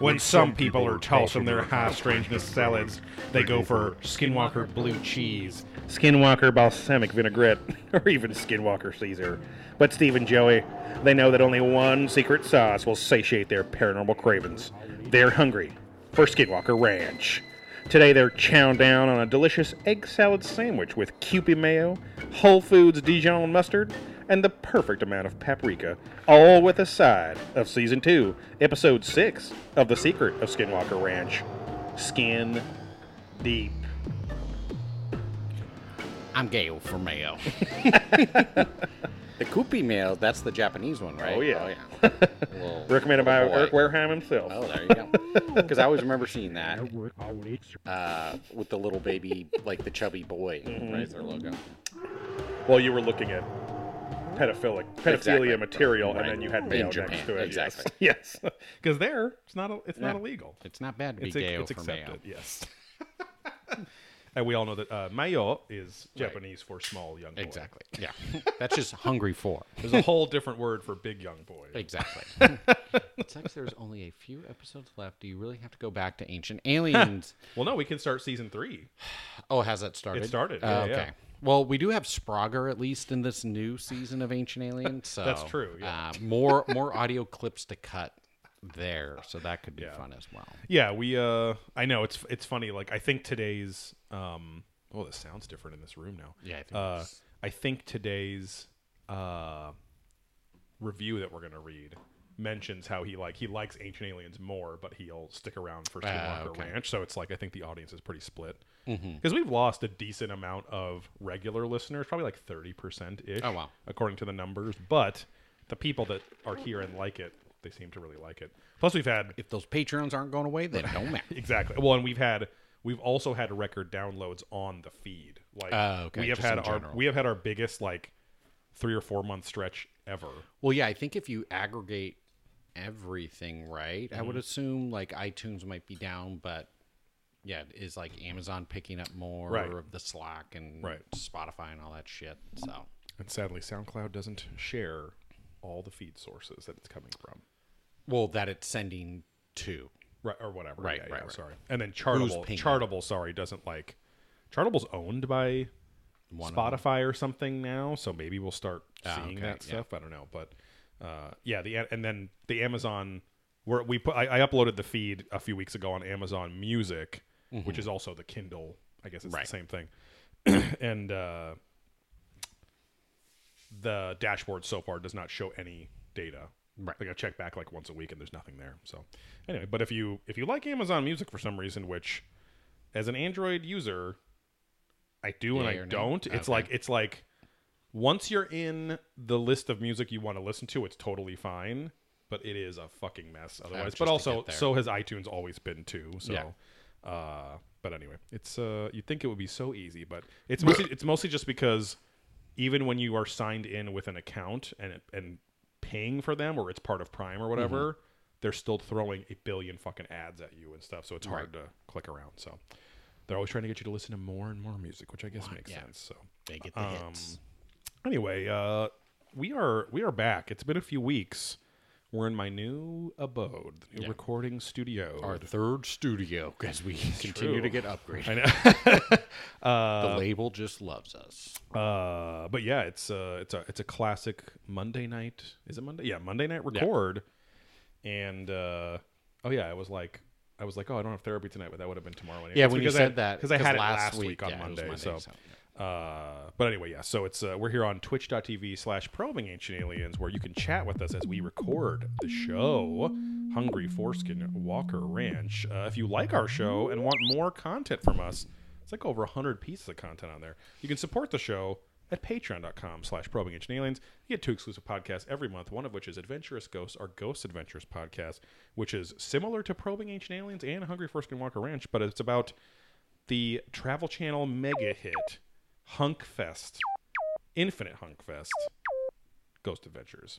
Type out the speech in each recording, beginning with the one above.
When some people are tossing their high strangeness salads, they go for Skinwalker blue cheese, Skinwalker balsamic vinaigrette, or even Skinwalker Caesar. But Steve and Joey, they know that only one secret sauce will satiate their paranormal cravings. They're hungry for Skinwalker Ranch. Today they're chowing down on a delicious egg salad sandwich with Kewpie mayo, Whole Foods Dijon mustard, and the perfect amount of paprika, all with a side of season 2, episode 6 of The Secret of Skinwalker Ranch. Skin deep. I'm Gail for Mayo. the Kewpie mayo, that's the Japanese one, right? Oh, yeah. Oh, yeah. Little- Recommended by little boy. Eric Wareheim himself. Oh, there you go. Because I always remember seeing that uh, with the little baby, like the chubby boy, Mm-hmm. right? Their logo. Well, you were looking at pedophilic pedophilia Exactly. material, Right. and then you had In mayo Japan, next to it. exactly. Yes, because there it's not it's not illegal. It's not bad to be It's, Gale it's for accepted. Mayo. Yes. and we all know that uh, mayo is Japanese for small young boy. Exactly. Yeah. That's just hungry for. There's a whole different word for big young boy. Exactly. it sucks there's only a few episodes left. Do you really have to go back to Ancient Aliens? Well, no, we can start season three. oh, has that started? It started, Oh, yeah, okay. yeah. Well, we do have Sprager at least in this new season of Ancient Aliens. So That's true, yeah. Uh, more more audio clips to cut there, so that could be Yeah. fun as well. Yeah, we. uh I know it's it's funny. Like I think today's. um Oh, this sounds different in this room now. Yeah, I think Uh, I think today's uh review that we're gonna read mentions how he like he likes Ancient Aliens more, but he'll stick around for Skinwalker Ah, okay. Ranch. So it's like I think the audience is pretty split Mm-hmm. because we've lost a decent amount of regular listeners, probably like thirty percent ish. Oh, wow. according to the numbers. But the people that are here and like it, they seem to really like it. Plus, we've had If those Patreons aren't going away, then don't matter. exactly. Well, and we've had we've also had record downloads on the feed. Like Oh, okay, we have just had our we have had our biggest like three or four month stretch ever. Well, yeah, I think if you aggregate everything right, I Mm-hmm. would assume like iTunes might be down, but yeah, is like Amazon picking up more Right. of the Slack and Right. Spotify and all that shit. So And sadly, SoundCloud doesn't share all the feed sources that it's coming from. well, that it's sending to. Right or whatever. Right, Yeah, right, yeah, right. Sorry. And then Chartable? Chartable, sorry, doesn't like Chartable's owned by One. Spotify or something now, so maybe we'll start Ah, seeing okay, that yeah. stuff. I don't know, but uh, yeah, the and then the Amazon where we put I, I uploaded the feed a few weeks ago on Amazon Music, which is also the Kindle. I guess it's Mm-hmm. Right. the same thing, and uh, the dashboard so far does not show any data. Right. Like I check back like once a week and there's nothing there. So anyway, but if you if you like Amazon Music for some reason, which as an Android user, I do and I don't. It's Okay. like it's like once you're in the list of music you want to listen to, it's totally fine. But it is a fucking mess otherwise. But also, so has iTunes always been too. So, Yeah. Uh, but anyway, it's uh, you'd think it would be so easy, but it's mostly it's mostly just because even when you are signed in with an account and and paying for them or it's part of Prime or whatever, Mm-hmm. they're still throwing a billion fucking ads at you and stuff. So it's hard to click around. So they're always trying to get you to listen to more and more music, which I guess makes yeah. sense. So They get the Um, hits. anyway, uh, we are we are back. It's been a few weeks. We're in my new abode, the new Yeah. recording studio. Our third studio as we continue true. to get upgraded. I know. the label just loves us. Uh, but yeah, it's uh, it's a it's a classic Monday night. Is it Monday? Yeah, Monday night record. And uh, oh yeah, I was like, I was like, oh, I don't have therapy tonight, but that would have been tomorrow. Anyway. Yeah, It's when you said I, that, because I had it last last week, on yeah, was Monday. so, so, uh, but anyway, yeah. So it's uh, we're here on Twitch.tv slash Probing Ancient Aliens, where you can chat with us as we record the show, Hungry for Skinwalker Ranch. Uh, if you like our show and want more content from us, it's like over hundred pieces of content on there. You can support the show at patreon.com slash probing ancient aliens you get two exclusive podcasts every month one of which is adventurous ghosts our ghost adventures podcast which is similar to probing ancient aliens and hungry for skinwalker ranch but it's about the travel channel mega hit hunkfest infinite hunkfest ghost adventures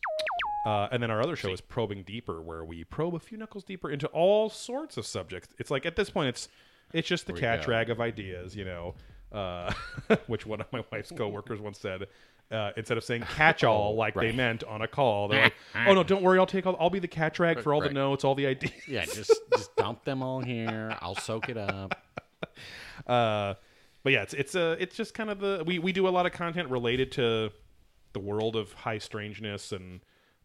uh, and then our other show is probing deeper where we probe a few knuckles deeper into all sorts of subjects it's like at this point it's it's just the we cat go. drag of ideas you know uh, which one of my wife's coworkers once said uh, instead of saying catch all like they meant on a call. They're like, oh no, don't worry, I'll take all. I'll be the catch rag for all the notes, all the ideas. Yeah, just just dump them all here. I'll soak it up. Uh, but yeah, it's it's a it's just kind of the we we do a lot of content related to the world of high strangeness and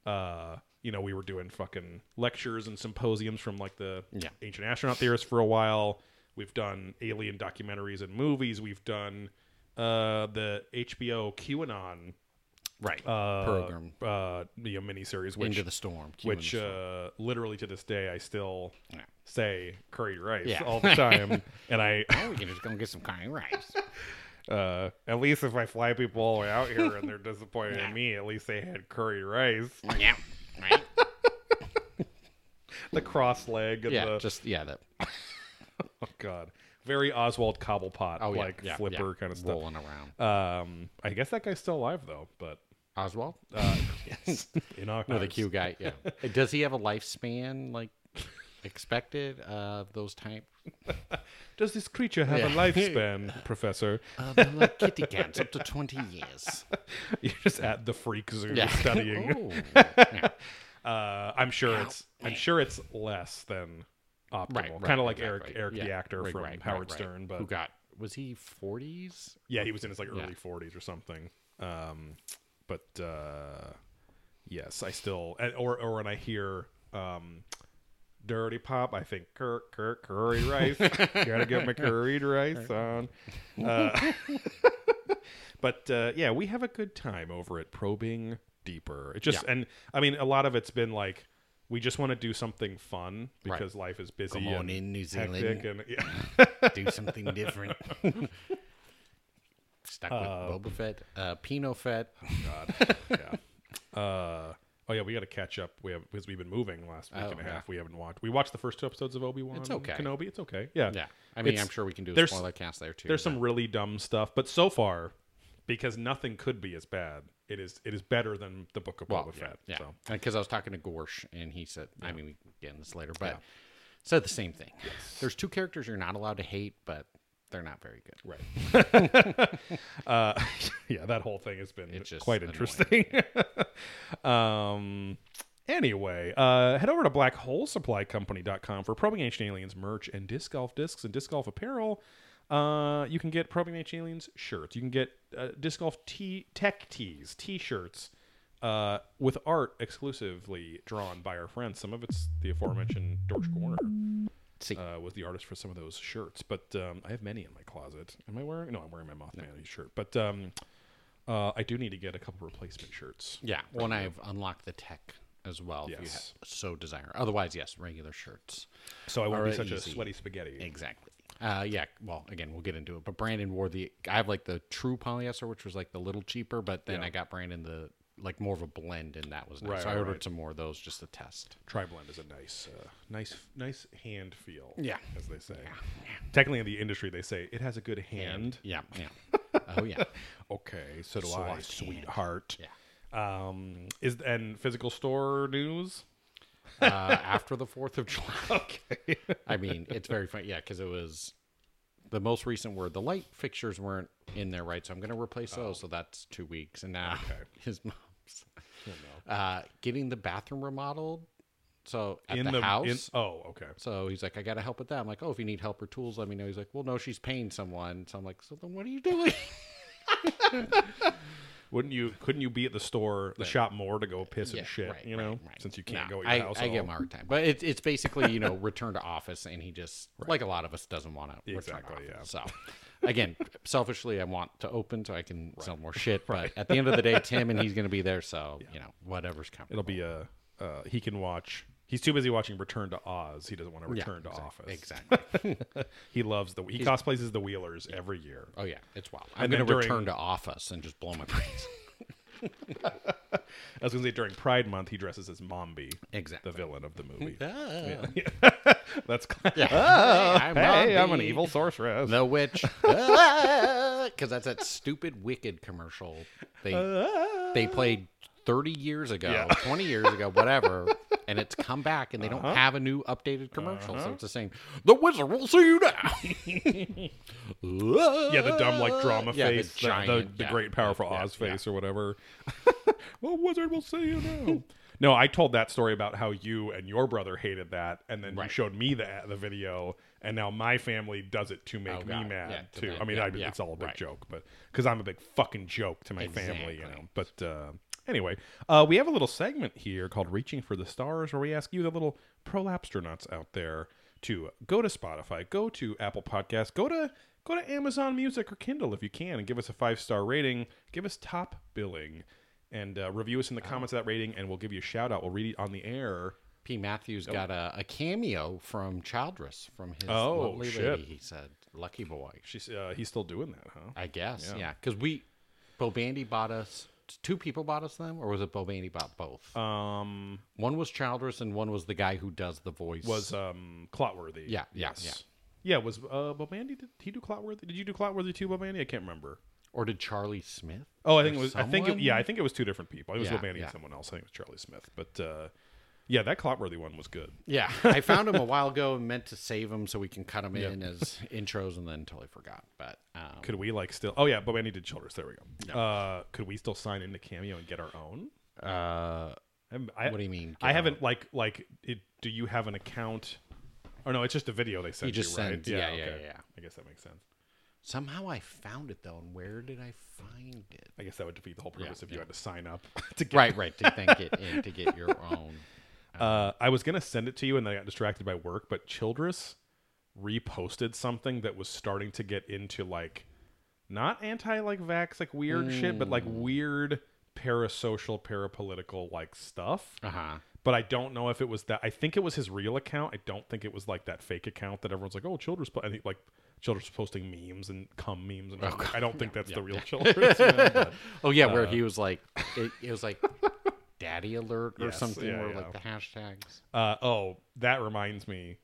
uh you know we were doing fucking lectures and symposiums from like the Yeah. ancient astronaut theorists for a while. We've done alien documentaries and movies. We've done uh the HBO QAnon Right. uh, Program. uh you know, miniseries, which Into the storm. Q which the storm. uh literally to this day I still Yeah. say curry rice Yeah. all the time, and I Oh, we can just go get some curry rice. uh, at least if I fly people all the way out here and they're disappointed Yeah. in me, at least they had curry rice, yeah. Right. the cross leg, and Yeah. the Just yeah. That. oh god, very Oswald Cobblepot Oh yeah. like yeah, flipper yeah. kind of stuff. Rolling around. Um, I guess that guy's still alive though, but Oswald. uh, yes, in No, the. Q guy. Yeah. Does he have a lifespan like expected of those type? Does this creature have a lifespan, Professor? Uh, like kitty cats, up to twenty years. You're just at the freak zoo Yeah. studying. Oh, yeah. Uh, I'm sure it's I'm sure it's less than optimal, Right, right, kind of like exactly. Eric Eric the actor right, from right, right, Howard right. Stern, but who got was he forties? Yeah, he was in his like Yeah. early 40s or something. Um, but uh, yes, I still or or when I hear um, dirty pop, I think Kirk Kirk curry rice. Gotta get my curried rice on. Uh, but uh, yeah, we have a good time over at probing deeper. It just Yeah. and I mean a lot of it's been like. We just want to do something fun Right. because life is busy Come on and in, New Zealand. and yeah. Do something different. Stuck with Boba Fett, uh, Pinot Fett. God. yeah. Uh, oh yeah, we got to catch up. We have because we've been moving last week Oh, and a yeah. half. We haven't watched. We watched the first two episodes of Obi Wan. It's okay. Kenobi. It's okay. Yeah. Yeah, I mean, It's- I'm sure we can do a spoiler cast there too. There's but- some really dumb stuff, but so far, because nothing could be as bad, it is. It is better than the Book of well, Boba yeah, Fett. yeah. So Because I was talking to Gorsh, and he said, I mean, we can get into this later, but said the same thing. There's two characters you're not allowed to hate, but they're not very good. right. uh, yeah, that whole thing has been quite interesting. um. Anyway, uh, head over to blackholesupplycompany.com for probing ancient aliens merch and disc golf discs and disc golf apparel. Uh, you can get probing ancient aliens shirts. You can get uh, disc golf tee tech tees, t-shirts, uh, with art exclusively drawn by our friends. Some of it's the aforementioned Dorch Corner See, uh, was the artist for some of those shirts. But um, I have many in my closet. Am I wearing? No, I'm wearing my Mothman shirt. But um, uh, I do need to get a couple replacement shirts. yeah, when I've unlocked the tech as well, if you Yes. so desire. Otherwise, yes, regular shirts. So I won't be such a sweaty spaghetti. Exactly. Uh, yeah. Well, again, we'll get into it. But Brandon wore the. I have like the true polyester, which was like the little cheaper. But then Yeah. I got Brandon the like more of a blend, and that was nice. Right, so I ordered right. some more of those just to test. Tri-blend is a nice, uh, nice, nice hand feel. Yeah. as they say. Technically, in the industry, they say it has a good hand. Yeah. Yeah. oh yeah. Okay, so do I, sweetheart. Yeah. Um, is and physical store news? Uh, after the Fourth of July. Okay. I mean, it's very funny. Yeah, because it was the most recent word. The light fixtures weren't in there, right? So I'm going to replace those. So that's two weeks. And now Okay. his mom's uh, getting the bathroom remodeled. So at in the, the house. In, oh, okay. so he's like, I got to help with that. I'm like, oh, if you need help or tools, let me know. He's like, well, no, she's paying someone. So I'm like, so then what are you doing? Wouldn't you? Couldn't you be at the store, the shop more to go piss and shit? right, you know, right. since you can't No, go at your I, house. I at give all. him a hard time, but it's it's basically you know return to office, and he just like a lot of us doesn't want to Exactly, return to office. So again, selfishly, I want to open so I can sell more shit. But at the end of the day, Tim and he's going to be there. So you know whatever's coming. It'll be a. Uh, he can watch. He's too busy watching Return to Oz. He doesn't want to Yeah, return to exact- Office. Exactly. He loves the. He cosplays as the Wheelers every year. Oh yeah, it's wild. I'm going to return to office and just blow my brains. I was going to say during Pride Month, he dresses as Mombi, exactly. the villain of the movie. Ah. That's Yeah. Oh, Hey, I'm hey, I'm an evil sorceress. The witch, because that's that stupid Wicked commercial they they played thirty years ago, Yeah. twenty years ago, whatever, and it's come back, and they don't Uh-huh. have a new updated commercial, so it's the same. The wizard will see you now. Yeah, the dumb like drama Yeah, the face, the, the, giant, the yeah, great powerful Oz face or whatever. well, wizard will see you now. no, I told that story about how you and your brother hated that, and then you showed me the the video, and now my family does it to make Oh, me mad Yeah, to too. make- I mean, yeah, I, yeah, it's all a big right. joke, but because I'm a big fucking joke to my family, you know. But uh, anyway, uh, we have a little segment here called "Reaching for the Stars," where we ask you, the little prolapstronauts out there, to go to Spotify, go to Apple Podcasts, go to go to Amazon Music or Kindle if you can, and give us a five star rating. Give us top billing, and uh, review us in the comments of that rating, and we'll give you a shout out. We'll read it on the air. P. Matthews got a, a cameo from Childress from his Oh, lovely shit. lady. He said, "Lucky boy." She's uh, he's still doing that, huh? I guess, Yeah. yeah, because we, Bo Bandy bought us. Two people bought us them, or was it Bo Bandy bought both? Um, one was Childress, and one was the guy who does the voice. was um Clotworthy? Yeah, yeah, yes. yeah. Was uh Bobandy? Did he do Clotworthy? Did you do Clotworthy too, Bob Bobandy? I can't remember. or did Charlie Smith? Oh, I think it was. I think. It, yeah, I think it was two different people. It was Yeah, Bobandy yeah. and someone else. I think it was Charlie Smith. But uh, yeah, that Clotworthy one was good. Yeah, I found him a while ago and meant to save him so we can cut him in as intros, and then totally forgot. But um, Could we like still? Oh yeah, but we did Childress. There we go. Uh, could we still sign into Cameo and get our own? uh, I'm- I, What do you mean, I get haven't like like. It, do you have an account? Oh no, it's just a video they sent you, just right? send- yeah, yeah, okay. yeah. I guess that makes sense. somehow I found it though, and where did I find it? I guess that would defeat the whole purpose Yeah, if you had to sign up to get Right, right. To then get in to get your own. Uh, I was gonna send it to you, and then I got distracted by work. But Childress reposted something that was starting to get into like not anti like vax like weird shit, but like weird parasocial, parapolitical like stuff. Uh huh. But I don't know if it was that. I think it was his real account. I don't think it was like that fake account that everyone's like, "Oh, Childress." I think like Childress posting memes and cum memes, and I don't think that's the real Childress. you know, but- Oh yeah, where he was like, it, it was like, "Daddy alert" or Yes, something, yeah, or yeah. like the hashtags. Uh, oh, that reminds me.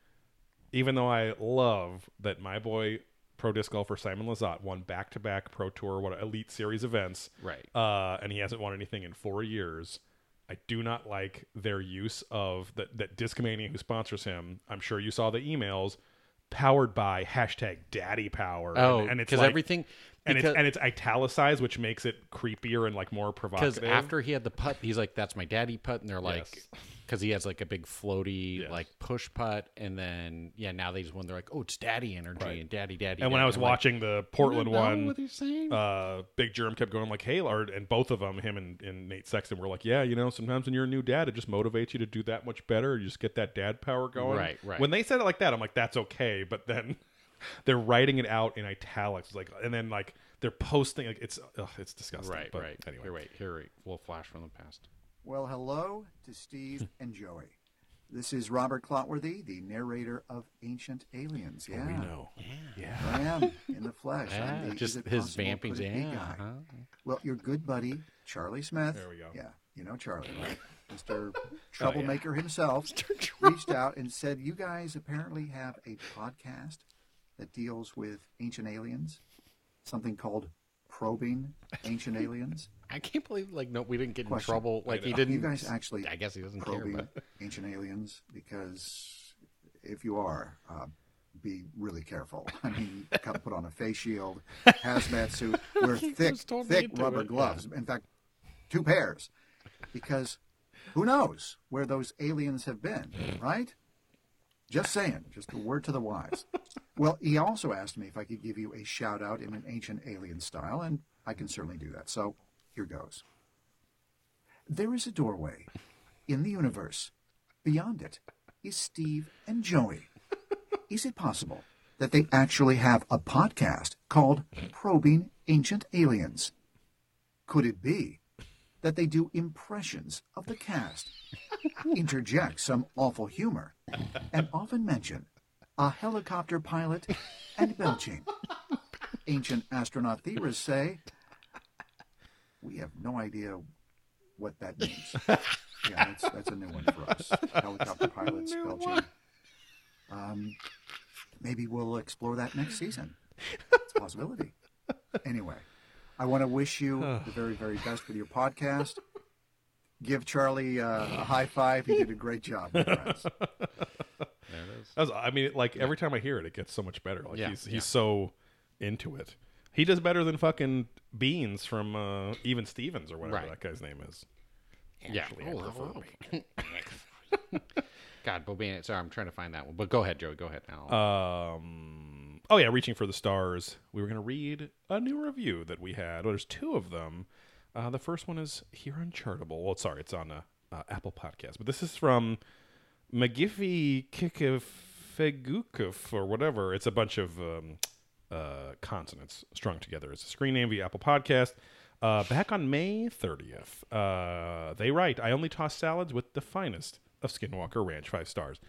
Even though I love that my boy pro disc golfer Simon Lizotte won back to back pro tour what elite series events, Right. uh, and he hasn't won anything in four years. I do not like their use of that that Discmania who sponsors him. I'm sure you saw the emails powered by hashtag Daddy Power. Oh, and, and it's because like, everything. and because, it's and it's italicized, which makes it creepier and like more provocative. because after he had the putt, he's like, "That's my daddy putt," and they're like, Yes. Because he has like a big floaty Yes. like push putt, and then yeah, now they just when they're like, "Oh, it's daddy energy Right. and daddy, daddy." and when I was I'm like, watching the Portland one, what he's saying? uh, Big Jerm kept going like, "Hey, Lard," and both of them, him and, and Nate Sexton, were like, "Yeah, you know, sometimes when you're a new dad, it just motivates you to do that much better. You just get that dad power going." Right, right. When they said it like that, I'm like, "That's okay," but then they're writing it out in italics, like, and then like they're posting, like, it's ugh, it's disgusting. right, but right. Anyway, Here, wait, here, wait. We'll flash from the past. Well, hello to Steve hmm. and Joey. This is Robert Clotworthy, the narrator of Ancient Aliens. Oh, yeah, we know. Yeah. I am in the flesh. I'm Yeah, the, just his possible vamping. could it be Yeah. guy. huh? Well, your good buddy Charlie Smith. There we go. Yeah, you know Charlie, right? Oh, Mr. Troublemaker himself reached out and said, "You guys apparently have a podcast that deals with ancient aliens, something called Probing Ancient Aliens." I can't believe like no, we didn't get in trouble. Like he didn't. you guys actually I guess he doesn't care. probing But ancient aliens? Because if you are, uh, be really careful. I mean, you gotta put on a face shield, hazmat suit, wear thick, totally thick rubber it, gloves. In fact, two pairs, because who knows where those aliens have been, right? Just saying, just a word to the wise. Well, he also asked me if I could give you a shout out in an ancient alien style, and I can certainly do that. So here goes. There is a doorway in the universe. Beyond it is Steve and Joey. Is it possible that they actually have a podcast called Probing Ancient Aliens? Could it be that they do impressions of the cast, interject some awful humor, and often mention a helicopter pilot and belching? Ancient astronaut theorists say we have no idea what that means. yeah, that's, that's a new one for us. Helicopter pilots, belching. Um, maybe we'll explore that next season. It's a possibility. Anyway, I want to wish you the very, very best with your podcast. give Charlie uh, a high five. He did a great job, my friends. There it is. That was, I mean, like every time I hear it, it gets so much better. Like Yeah, he's he's yeah. so into it. He does better than fucking Beans from uh, Even Stevens or whatever Right. that guy's name is. Yeah. Actually, I Oh, prefer oh. God, Bobina. Sorry, I'm trying to find that one. But go ahead, Joey. Go ahead now. Um. Oh yeah, reaching for the stars. We were gonna read a new review that we had. Well, there's two of them. Uh, the first one is here on Chartable. Well, sorry, it's on uh, uh, Apple Podcast, but this is from McGiffey Kikafegukuf or whatever. It's a bunch of um, uh, consonants strung together. It's a screen name via Apple Podcast. Uh, back on May 30th, uh, they write, I only toss salads with the finest of Skinwalker Ranch, five stars.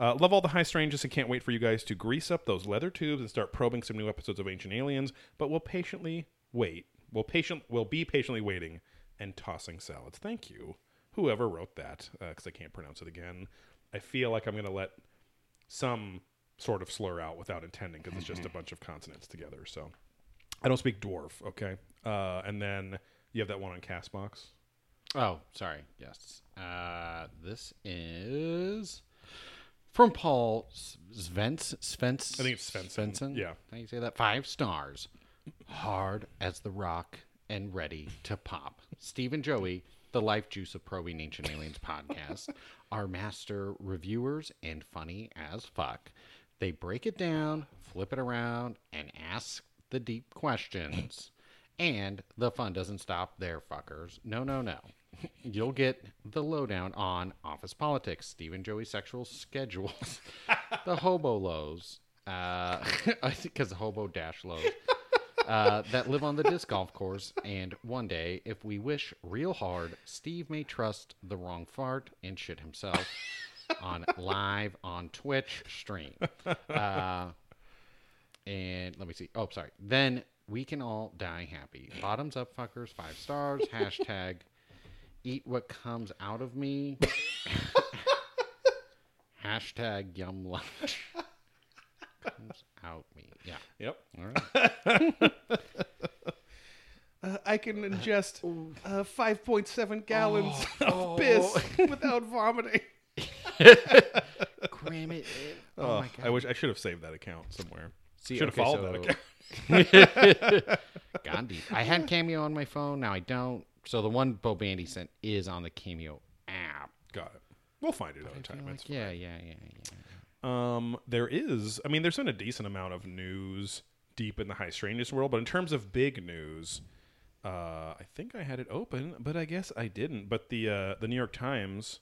Uh, love all the high strangeness and can't wait for you guys to grease up those leather tubes and start probing some new episodes of Ancient Aliens, but we'll patiently wait. We'll, patient, we'll be patiently waiting and tossing salads. Thank you, whoever wrote that, because I can't pronounce it again. I feel like I'm going to let some sort of slur out without intending because it's just a bunch of consonants together. So I don't speak dwarf, okay? Uh, and then you have that one on Castbox. Oh, sorry. Yes. Uh, this is from Paul Svens. Svens. I think it's Svensson. Svensson. Yeah. How you say that? Five stars. Hard as the rock and ready to pop. Steve and Joey, the Life Juice of Probing Ancient Aliens podcast, are master reviewers and funny as fuck. They break it down, flip it around, and ask the deep questions. And the fun doesn't stop there, fuckers. No, no, no. You'll get the lowdown on office politics, Steve and Joey's sexual schedules, the hobo lows, uh, because the hobo dash lows, uh, that live on the disc golf course. And one day, if we wish real hard, Steve may trust the wrong fart and shit himself on live on Twitch stream. Uh, and let me see. Oh, sorry. Then we can all die happy. Bottoms up, fuckers. Five stars. Hashtag eat what comes out of me. Hashtag yum lunch. comes out me. Yeah. Yep. All right. Uh, I can ingest uh, 5.7 gallons Oh. of piss without vomiting. Cram it. in. Oh, my god. I wish I should have saved that account somewhere. See, should have okay, followed so- that account. Gandhi. I had Cameo on my phone. Now I don't. So the one Bo Bandy sent is on the Cameo app. Got it. We'll find it I another feel time. like- It's yeah, yeah, yeah, yeah. Um, there is. I mean, there's been a decent amount of news deep in the high strangeness world, but in terms of big news, uh, I think I had it open, but I guess I didn't. But the uh, the New York Times,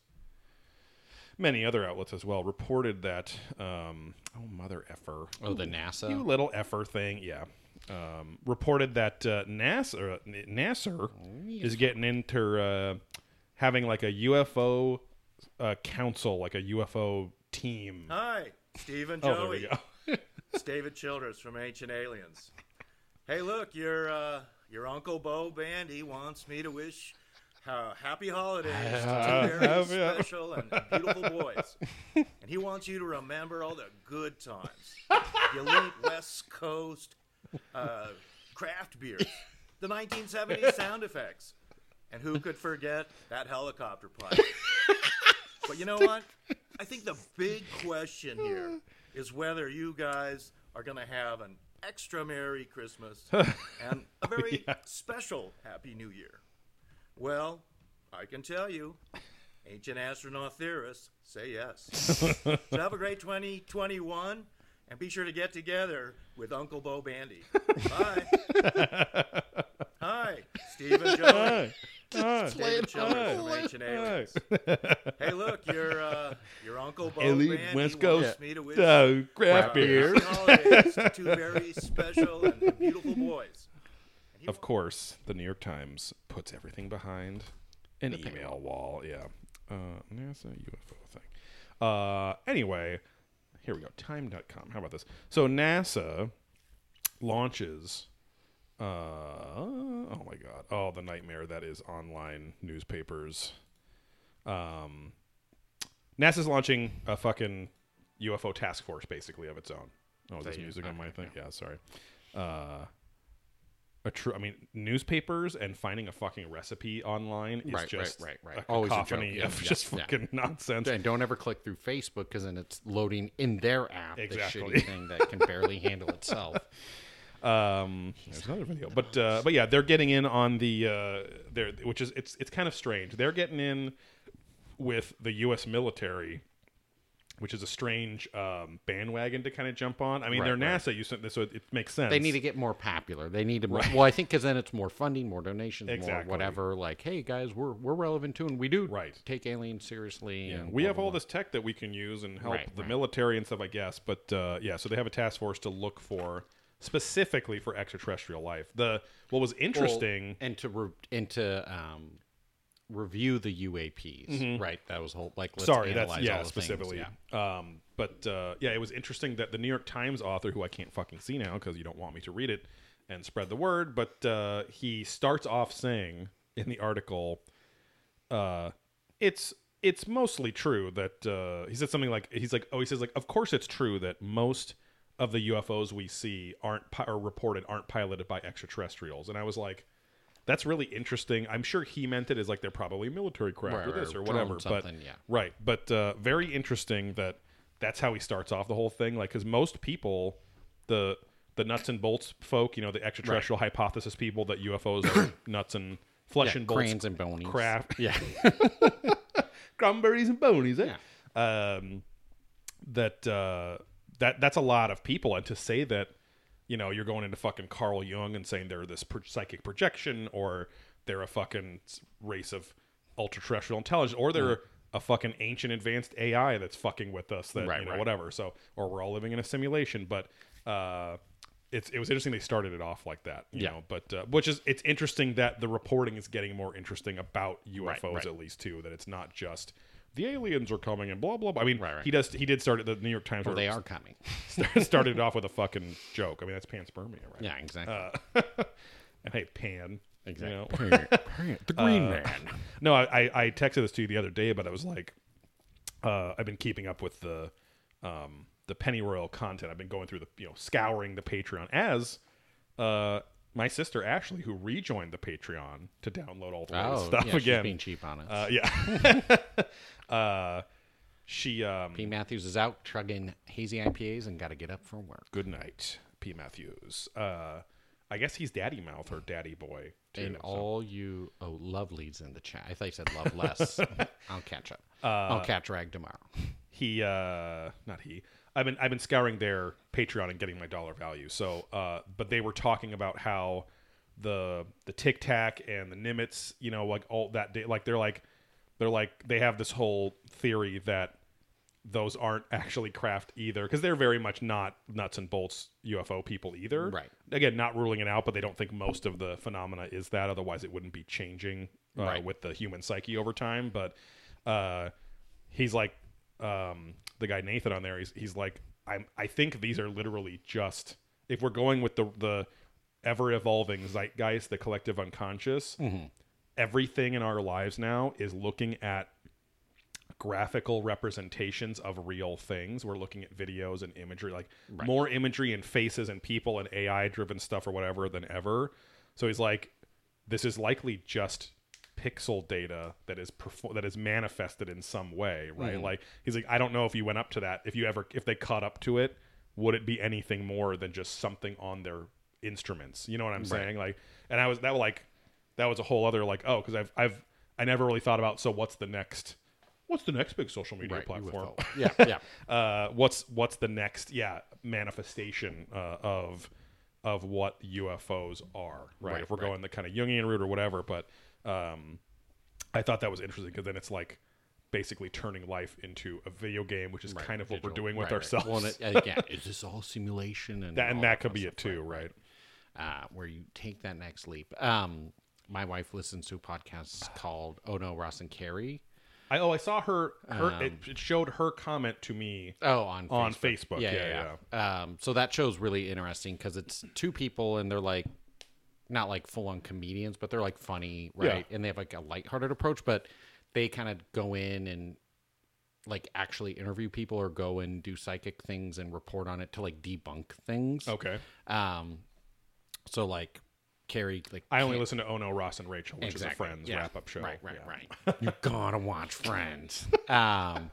many other outlets as well, reported that. Um, oh mother effer! Oh, the NASA. You little effer thing, yeah. Um, reported that uh, NASA, NASA is getting into uh, having like a UFO uh, council, like a UFO team. Hi, Steve and Oh, there we Joey. go. It's David Childress from Ancient Aliens. Hey, look, your uh, your Uncle Bo Bandy wants me to wish uh, happy holidays to two very special and beautiful boys. And he wants you to remember all the good times. The elite West Coast uh, craft beers, the 1970s sound effects, and who could forget that helicopter pilot? But you know what? I think the big question here is whether you guys are going to have an extra Merry Christmas and a very special Happy New Year. Well, I can tell you, ancient astronaut theorists say yes. so have a great 2021 and be sure to get together with Uncle Bo Bandy. Bye. Hi, Steve and Joey. David Childress from Ancient Aliens. Hey, look, your uh, your Uncle Bo Elite Bandy West wants me to wish Uh, craft beer. holidays to two very special and beautiful boys. Of course, the New York Times puts everything behind an email wall. Yeah. Uh, NASA UFO thing. Uh, anyway, here we go. Time.com. How about this? So NASA launches. Uh, oh my God. Oh, the nightmare that is online newspapers. Um, NASA's launching a fucking UFO task force, basically, of its own. Oh, is this music on my thing? Yeah, sorry. Uh, a true. I mean, newspapers and finding a fucking recipe online is Right, right, just right, right. a Always a joke. Yeah, of yeah, just yeah. fucking nonsense. And don't ever click through Facebook because then it's loading in their app, Exactly. the shitty thing that can barely handle itself. Um, there's another video, but uh, but yeah, they're getting in on the uh, there, which is it's it's kind of strange. They're getting in with the U.S. military, which is a strange um, bandwagon to kind of jump on. I mean, Right, they're right. NASA, you said this, so it, it makes sense. They need to get more popular. They need to. Well, I think because then it's more funding, more donations, Exactly. more whatever. Like, hey guys, we're we're relevant too, and we do Right. take aliens seriously. Yeah, we blah, have blah, all blah. this tech that we can use and help Right, the right. military and stuff, I guess. But uh, yeah, so they have a task force to look for specifically for extraterrestrial life. The what was interesting. Well, and to re- and to um, review the UAPs. Right. That was whole like. Let's Mm-hmm. Sorry, that's yeah, all the things, specifically. yeah. Um, but uh, yeah, it was interesting that the New York Times author, who I can't fucking see now because you don't want me to read it and spread the word, but uh, he starts off saying in the article, uh, it's it's mostly true that uh, he said something like he's like oh he says like of course it's true that most of the UFOs we see aren't pi- or reported aren't piloted by extraterrestrials, and I was like. That's really interesting. I'm sure he meant it as like they're probably military craft Right, or this right, or whatever. But yeah. Right, but uh, very interesting that that's how he starts off the whole thing. Like, because most people, the the nuts and bolts folk, you know, the extraterrestrial hypothesis people that UFOs are nuts and flesh Yeah, and bolts, cranes and bonies. craft, Yeah. cranberries and bonies. Eh? Um, that uh, that that's a lot of people, and to say that, you know, you're going into fucking Carl Jung and saying they're this pro- psychic projection, or they're a fucking race of ultra terrestrial intelligence, or they're a fucking ancient advanced AI that's fucking with us, that Right, you know, right. whatever. So, or we're all living in a simulation, but. Uh, it's, it was interesting they started it off like that, you Yeah. know. But uh, which is it's interesting that the reporting is getting more interesting about UFOs right. at least too. That it's not just the aliens are coming and blah blah blah. I mean, Right, right. he does he did start at the New York Times. Well, they are coming. started, off with a fucking joke. I mean, that's panspermia, right? Yeah, exactly. Uh, and hey, pan. exactly. You know? the Green Uh, Man. no, I, I I texted this to you the other day, but I was like, uh, I've been keeping up with the um, the Pennyroyal content. I've been going through the you know scouring the Patreon as uh, my sister Ashley, who rejoined the Patreon to download all the latest Oh, stuff yeah, again. she's being cheap on us. uh, yeah. uh, she um, P. Matthews is out chugging hazy IPAs and got to get up for work. good night, P Matthews. Uh, I guess he's Daddy Mouth or Daddy Boy too. And so- all you oh lovelies in the chat. I thought you said love less. I'll catch up. Uh, I'll catch rag tomorrow. he uh not he i've been i've been scouring their patreon and getting my dollar value so uh but they were talking about how the the tic tac and the nimitz you know like all that day like they're like they're like they have this whole theory that those aren't actually craft either because they're very much not nuts and bolts ufo people either Right. again not ruling it out but they don't think most of the phenomena is that otherwise it wouldn't be changing uh, Right. with the human psyche over time but uh he's like um the guy Nathan on there he's he's like I'm I think these are literally just if we're going with the the ever evolving zeitgeist the collective unconscious everything in our lives now is looking at graphical representations of real things. We're looking at videos and imagery like more imagery and faces and people and AI driven stuff or whatever than ever. So he's like this is likely just pixel data that is perfor- that is manifested in some way right? Like he's like i don't know if you went up to that if you ever if they caught up to it would it be anything more than just something on their instruments? You know what i'm saying? Like and i was that was like that was a whole other like oh because i've i've i never really thought about so what's the next what's the next big social media Right, platform? Yeah, yeah. uh, what's what's the next yeah manifestation uh, of of what UFOs are right, Right, if we're right. going the kind of Jungian route or whatever but um, I thought that was interesting because then it's like basically turning life into a video game which is Right, kind of what we're doing with Right, right. ourselves Well, and it- again, is this all simulation? And that, and that could be it too right, uh, where you take that next leap. Um, my wife listens to a podcast called Oh No, Ross and Carrie. I oh I saw her her Um, it, it showed her comment to me Oh, on Facebook. On Facebook, yeah, Um, so that show's really interesting because it's two people and they're like not like full on comedians, but they're like funny, right? And they have like a lighthearted approach, but they kind of go in and like actually interview people or go and do psychic things and report on it to like debunk things. okay Um, so like Carrie like I only listen to Ono, Ross, and Rachel, which is a Friends yeah. wrap up show. Right, right, Yeah. right. you gotta watch Friends. Um,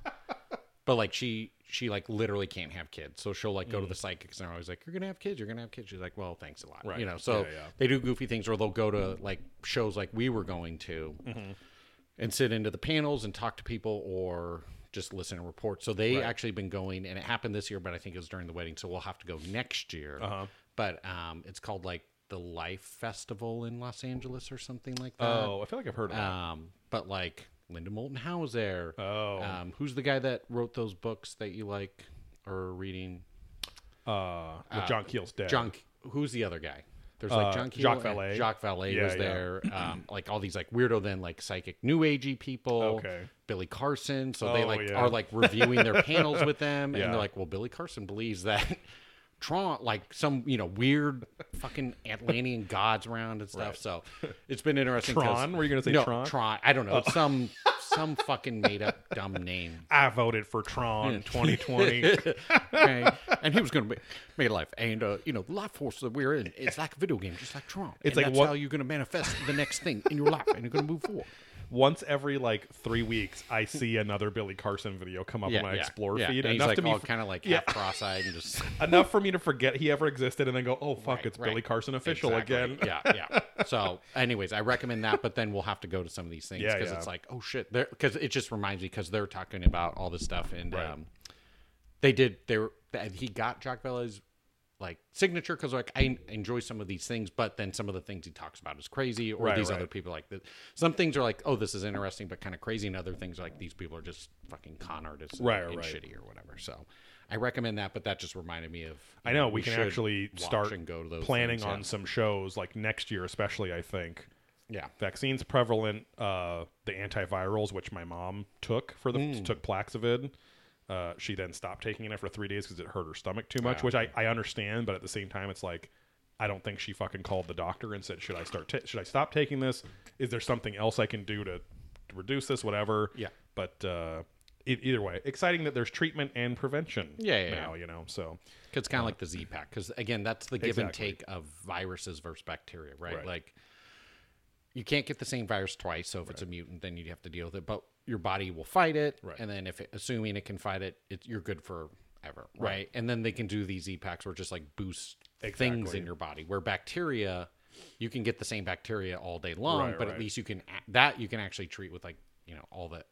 but like she she like literally can't have kids, so she'll like go to the psychics and they're always like, "You're gonna have kids. You're gonna have kids." She's like, "Well, thanks a lot." Right. You know, so Yeah, yeah. they do goofy things, or they'll go to like shows like we were going to, Mm-hmm. and sit into the panels and talk to people, or just listen and report. So they Right. actually been going, and it happened this year, but I think it was during the wedding, so we'll have to go next year. Uh-huh. But um, it's called like the Life Festival in Los Angeles or something like that. Oh, I feel like I've heard of that. Um, but like Linda Moulton Howe was there. Oh. Um, who's the guy that wrote those books that you like or are reading? Uh, with John Keel's dead. John. Who's the other guy? There's like Uh, John Keel. Jacques Vallée. Jacques Vallée Yeah, was yeah. there. Um, like all these like weirdo then like psychic new agey people. Okay. Billy Carson. So they Oh, like yeah. are like reviewing their panels with them, Yeah. and they're like, well, Billy Carson believes that. Tron, like some you know weird fucking Atlantean gods around and stuff. Right. So it's been interesting. Tron? Were you gonna say no, Tron? Oh. Tron. I don't know. It's some some fucking made up dumb name. I voted for Tron 2020. Okay, and he was going to make, life, and uh, you know the life force that we're in, it's like a video game, just like Tron. It's And like that's what- how you're going to manifest the next thing in your life, and you're going to move forward. Once every like three weeks, I see another Billy Carson video come up on my explore yeah. feed. And he's enough like to me, all kind of like Yeah. half cross-eyed and just enough for me to forget he ever existed, and then go, "Oh fuck, Right, it's right. Billy Carson official Exactly. again." yeah, yeah. So, anyways, I recommend that, but then we'll have to go to some of these things Yeah, because yeah. it's like, oh shit, because it just reminds me because they're talking about all this stuff and Right. um, they did they were he got Jacques Vallée's like signature because like I enjoy some of these things, but then some of the things he talks about is crazy, or Right, these right. other people like that. Some things are like, oh, this is interesting, but kind of crazy, and other things are like these people are just fucking con artists, Right, and right. shitty or whatever. So. I recommend that, but that just reminded me of. I know we, can actually start and go to those planning things, yeah. on some shows like next year, especially. I think Yeah, vaccines prevalent. Uh, the antivirals, which my mom took for the Hmm. took Paxlovid. Uh, she then stopped taking it after three days because it hurt her stomach too much, Ah, which I, I understand, but at the same time, it's like I don't think she fucking called the doctor and said, "Should I start? ta should I stop taking this? Is there something else I can do to, to reduce this? Whatever." Yeah. But uh, either way, exciting that there's treatment and prevention. Yeah, yeah, now you know. So 'Cause it's kind of like the Z pack. Because again, that's the give and take of viruses versus bacteria, right? Right. Like you can't get the same virus twice. So if it's a mutant, then you have to deal with it. But your body will fight it, Right. and then if it, assuming it can fight it, it you're good forever, right? And then they can do these Z packs where just like boost things in your body. Where bacteria, you can get the same bacteria all day long, Right, but right. at least you can that you can actually treat with like you know all the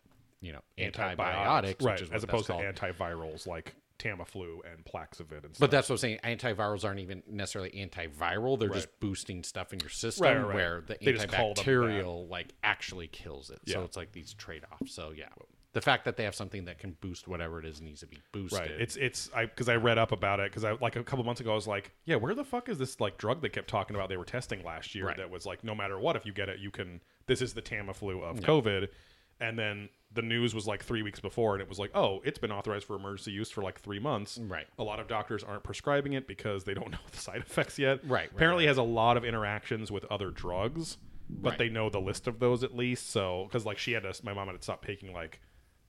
you know antibiotics, right? which is what as opposed to called. antivirals like Tamiflu and Paxlovid and stuff. But that's what I'm saying. Antivirals aren't even necessarily antiviral. They're just boosting stuff in your system Right, right, right. where the They just call them antibacterial like actually kills it. So it's like these trade offs. So yeah. The fact that they have something that can boost whatever it is needs to be boosted. Right. It's it's I because I read up about it because I like a couple months ago I was like, yeah, where the fuck is this like drug they kept talking about they were testing last year Right. that was like no matter what if you get it you can this is the Tamiflu of COVID, and then the news was like three weeks before and it was like oh it's been authorized for emergency use for like three months. Right. A lot of doctors aren't prescribing it because they don't know the side effects yet. Right, right, Apparently it has a lot of interactions with other drugs, but Right. they know the list of those at least. So because like she had to my mom had to stop taking like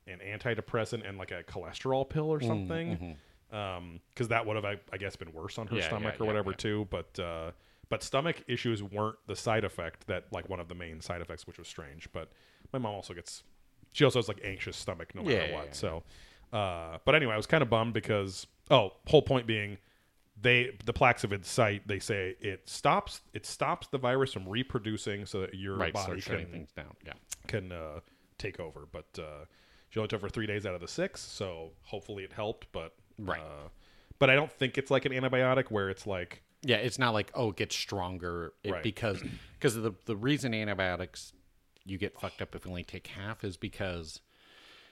an antidepressant and like a cholesterol pill Mm, or something um because that would have I, I guess been worse on her Yeah, stomach yeah, or yeah, whatever too but uh but stomach issues weren't the side effect that like one of the main side effects which was strange but my mom also gets she also has like anxious stomach no matter Yeah, what yeah. so uh but anyway i was kind of bummed because oh whole point being they the Paxlovid site they say it stops it stops the virus from reproducing so that your right. body can things down. Yeah. can uh, take over. But uh, she only took for three days out of the six, so hopefully it helped. But Right. uh, but I don't think it's like an antibiotic where it's like Yeah, it's not like oh, it gets stronger it, Right. because because the the reason antibiotics you get fucked up if you only take half is because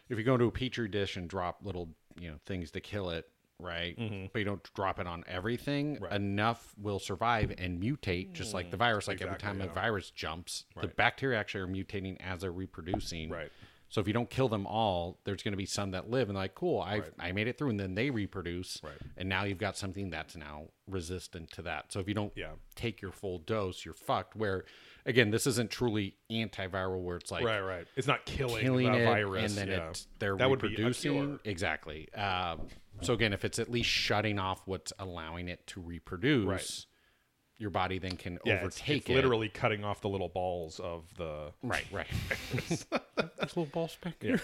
if you go into a petri dish and drop little you know things to kill it, right? But you don't drop it on everything. Mm-hmm. Right. Enough will survive and mutate, just like the virus. Like every Exactly, time a virus jumps, the bacteria actually are mutating as they're reproducing. Right. So if you don't kill them all, there's going to be some that live and like, cool, I Right. I made it through, and then they reproduce, Right. and now you've got something that's now resistant to that. So if you don't Yeah. take your full dose, you're fucked. Where again, this isn't truly antiviral, where it's like right, right. It's not killing, killing the it, virus, and then yeah. it's they're That would be a reproducing exactly. Um, so again, if it's at least shutting off what's allowing it to reproduce, your body then can Yeah, overtake it's it. literally cutting off the little balls of the. Right, right. There's little balls back Yeah,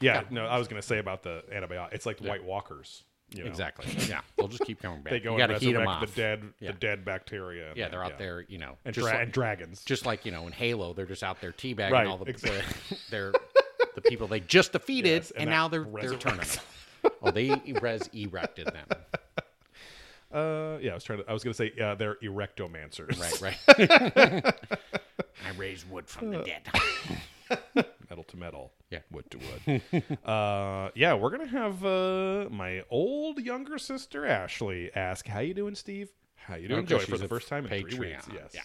yeah. No, I was gonna say about the antibiotic. It's like the White Walkers. You know? Exactly. Yeah, they'll just keep coming back. They go you and got heat them resurrect off. the dead, Yeah. the dead bacteria. Yeah, they're out there, you know, and, just dra- like, and dragons. just like you know in Halo, they're just out there teabagging Right, all the, exactly. the they're the people they just defeated, Yes, and, and now they're they're turning them. Oh, they res erected them. Uh, yeah, I was trying to. I was gonna say uh, they're erectomancers. Right, right. I raise wood from the dead. metal to metal. Yeah. wood to wood. uh, yeah, we're gonna have uh, my old younger sister Ashley ask, "How you doing, Steve? How you doing, Okay, Joey?" For the first time in three weeks. Yes. yeah.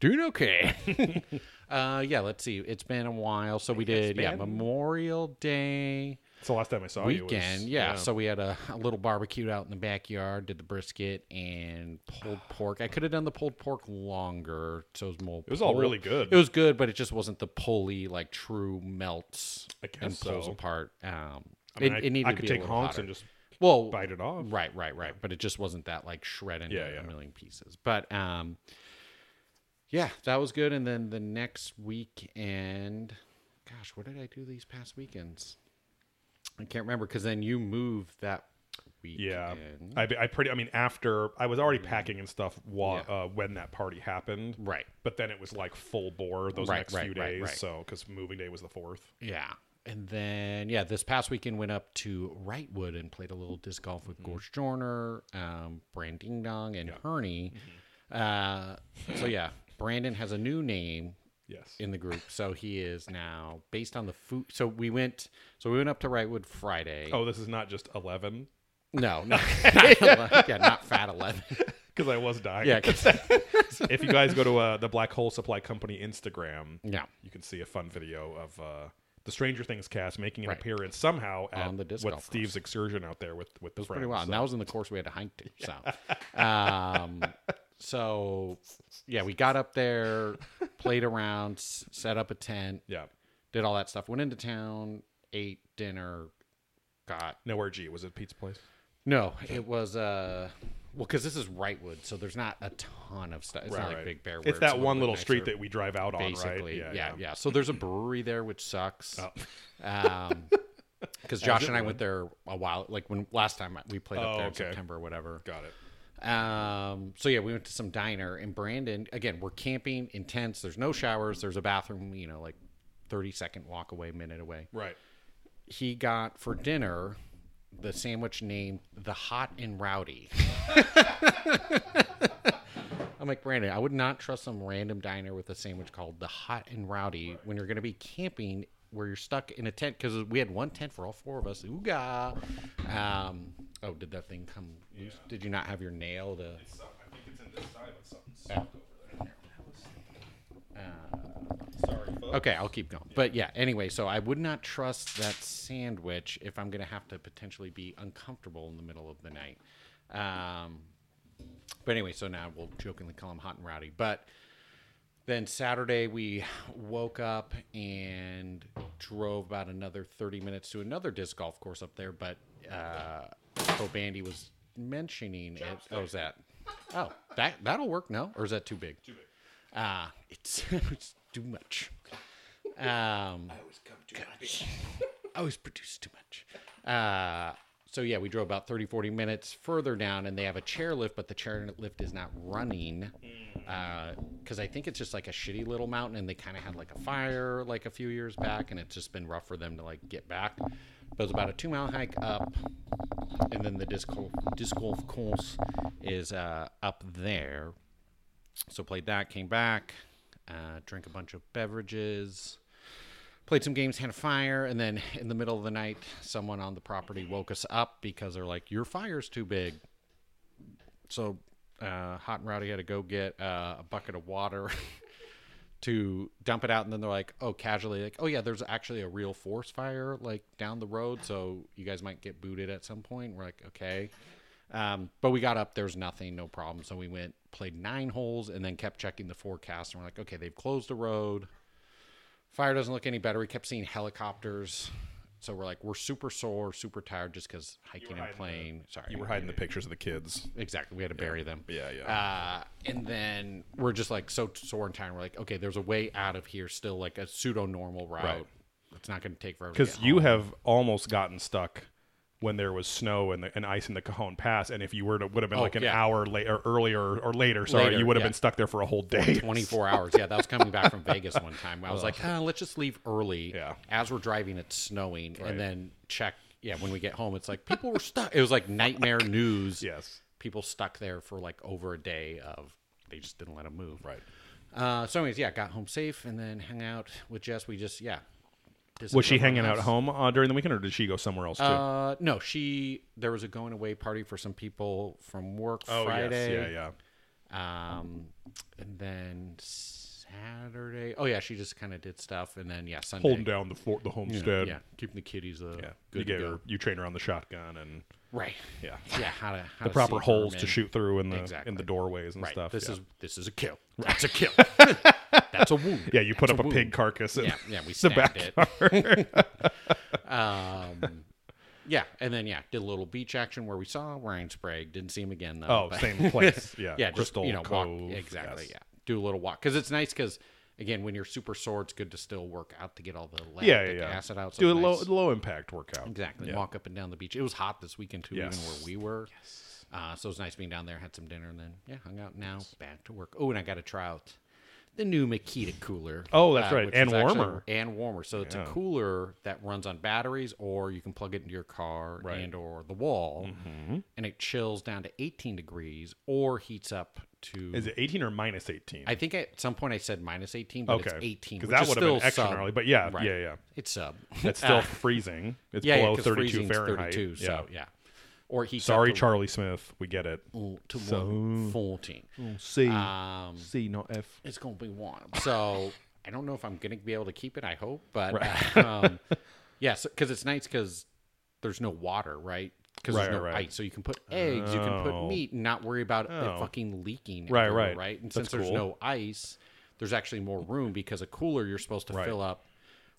Doing okay. uh, yeah, let's see. It's been a while. So we did, yeah, Memorial Day So last time I saw you weekend. was, yeah. So we had a, a little barbecue out in the backyard, did the brisket and pulled pork. I could have done the pulled pork longer. So it was more. It was all really good. It was good, but it just wasn't the pulley, like true melts and pulls so. apart. Um, I mean, it, I, it needed I to could be a take little honks hotter. and just well, bite it off. Right, right, right. But it just wasn't that like shred into Yeah, yeah. a million pieces. But um yeah, that was good. And then the next weekend gosh, what did I do these past weekends? I can't remember because then you moved that weekend. Yeah, I, I pretty. I mean, after I was already packing and stuff while, Yeah. uh, when that party happened. Right. But then it was like full bore those Right, next right, few right, days. right. So because moving day was the fourth. Yeah. And then yeah, this past weekend went up to Wrightwood and played a little disc golf with Mm-hmm. Gorge Journer, um, Brand Ding Dong, and Herney. Mm-hmm. Uh, so yeah, Brandon has a new name Yes. in the group. So he is now based on the food. So we went. So we went up to Wrightwood Friday. oh, this is not just eleven no, no, not yeah, not fat eleven. because I was dying. Yeah, if you guys go to uh, the Black Hole Supply Company Instagram, yeah, you can see a fun video of uh, the Stranger Things cast making an Right. appearance somehow at On the disc with Steve's excursion out there with with it was friends. pretty wild. so- And that was in the course we had to hike to. So, um, so yeah, we got up there, played around, s- set up a tent, yeah. did all that stuff. Went into town, ate dinner, got Nowhere G was it pizza place? No, it was uh well because this is Wrightwood, so there's not a ton of stuff. It's not like Big Bear. where It's that one bit little street nicer, that we drive out on, basically. right? Yeah, yeah, So there's a brewery there, which sucks. Oh. Um, because Josh and I went there a while, like when last time we played up Oh, there in okay. September or whatever. Got it. Um, so yeah, we went to some diner and Brandon. Again, we're camping in tents. There's no showers. There's a bathroom. You know, like 30 second walk away, minute away Right. he got for dinner the sandwich named the Hot and Rowdy. I'm like Brandon, I would not trust some random diner with a sandwich called the Hot and Rowdy when you're going to be camping where you're stuck in a tent because we had one tent for all four of us. Ooga. Um, oh, did that thing come loose? Did you not have your nail to? I think it's in this side, but something's Sorry, folks. Okay, I'll keep going. But yeah, anyway, so I would not trust that sandwich if I'm going to have to potentially be uncomfortable in the middle of the night. Um, but anyway, so now we'll jokingly call him hot and rowdy. But then Saturday we woke up and drove about another 30 minutes to another disc golf course up there. But uh, Bandy was mentioning it. Oh, is that? Oh, that that'll work. No, or is that too big? Too big. Ah, it's, it's too much. Um, I always come too much. I always produce too much. Uh, so yeah, we drove about 30, 40 minutes further down, and they have a chairlift, but the chairlift is not running because I think it's just like a shitty little mountain, and they kind of had like a fire like a few years back, and it's just been rough for them to like get back. But it's about a two mile hike up, and then the disc golf, disc golf course is uh, up there. So played that, came back, uh, drank a bunch of beverages, played some games, had a fire, and then in the middle of the night, someone on the property woke us up because they're like, "Your fire's too big." So uh, Hot and Rowdy had to go get uh, a bucket of water to dump it out, and then they're like, "Oh, casually, like, oh yeah, there's actually a real forest fire like down the road, so you guys might get booted at some point." We're like, "Okay." Um, but we got up, there's nothing, no problem. So we went, played nine holes, and then kept checking the forecast. And we're like, okay, they've closed the road. Fire doesn't look any better. We kept seeing helicopters So we're like we're super sore, super tired just because hiking and hiding the- playing. Sorry, You were hiding the pictures of the kids. exactly. We had to bury them. Yeah, yeah. Uh, and then we're just like so sore and tired. We're like, okay, there's a way out of here. Still like a pseudo normal route. Right. It's not going to take forever. to Because you home. have almost gotten stuck when there was snow and, the, and ice in the Cajon Pass, and if you were to would have been Oh, like an yeah. hour later, earlier or later, sorry, Later, you would have yeah. been stuck there for a whole day. 24 hours. Yeah, that was coming back from Vegas one time. I was like, ah, let's just leave early. Yeah. As we're driving, it's snowing, Right. and then check. Yeah, when we get home, it's like people were stuck. It was like nightmare news. yes, People stuck there for like over a day of they just didn't let them move. right. Uh, so, anyways, yeah, got home safe and then hung out with Jess. We just yeah. Was she hanging out at home uh, during the weekend, or did she go somewhere else too? Uh, no, she there was a going away party for some people from work oh Friday. yes, yeah, yeah. Um, and then Saturday. Oh yeah, she just kind of did stuff, and then yeah, Sunday. Holding down the fort, the you know, homestead. yeah, keeping the kitties uh, Yeah. good you gave her, you train her on the shotgun and Right. yeah, Yeah, how to how the to proper holes to shoot through in the in the doorways and Right. stuff. This yeah. is this is a kill. That's a kill. That's a wound. yeah. You put That's up a, wound. pig carcass. Yeah, yeah, we the stabbed it. Um, yeah, and then yeah, did a little beach action where we saw Ryan Sprague. Didn't see him again though. oh, same place. Yeah, yeah, Crystal just you know, Cove. walk exactly. yes. Yeah, do a little walk because it's nice because again, when you're super sore, it's good to still work out to get all the lactic Yeah, yeah, yeah. acid out. So Do a it's low low impact workout. Exactly. Yeah. Walk up and down the beach. It was hot this weekend too, Yes. even where we were. Yes. Uh, so it was nice being down there. Had some dinner and then yeah, hung out. Now back to work. Oh, and I got to try out the new Makita cooler. Oh, that's right. And warmer. and warmer. So it's Yeah. a cooler that runs on batteries, or you can plug it into your car Right. and or the wall, Mm-hmm. and it chills down to 18 degrees or heats up to. Is it 18 or minus 18? I think at some point I said minus 18, but okay, it's 18. because that would have been extra sub. gnarly. But yeah, Right. yeah, yeah. It's sub. It's still freezing. It's yeah, below yeah, 32 Fahrenheit. 32, yeah. so yeah. Or he Sorry, Charlie Smith. We get it. to So- 14. C, Um, C, not F. it's going to be one. So I don't know if I'm going to be able to keep it. I hope, but Right. um, yeah, because it's nice because there's no water, right? Because Right, there's no right, ice, so you can put eggs, you can put Oh. meat, and not worry about Oh. it fucking leaking. Right, everywhere, right. right. And That's since there's cool. no ice, there's actually more room because a cooler you're supposed to Right. fill up.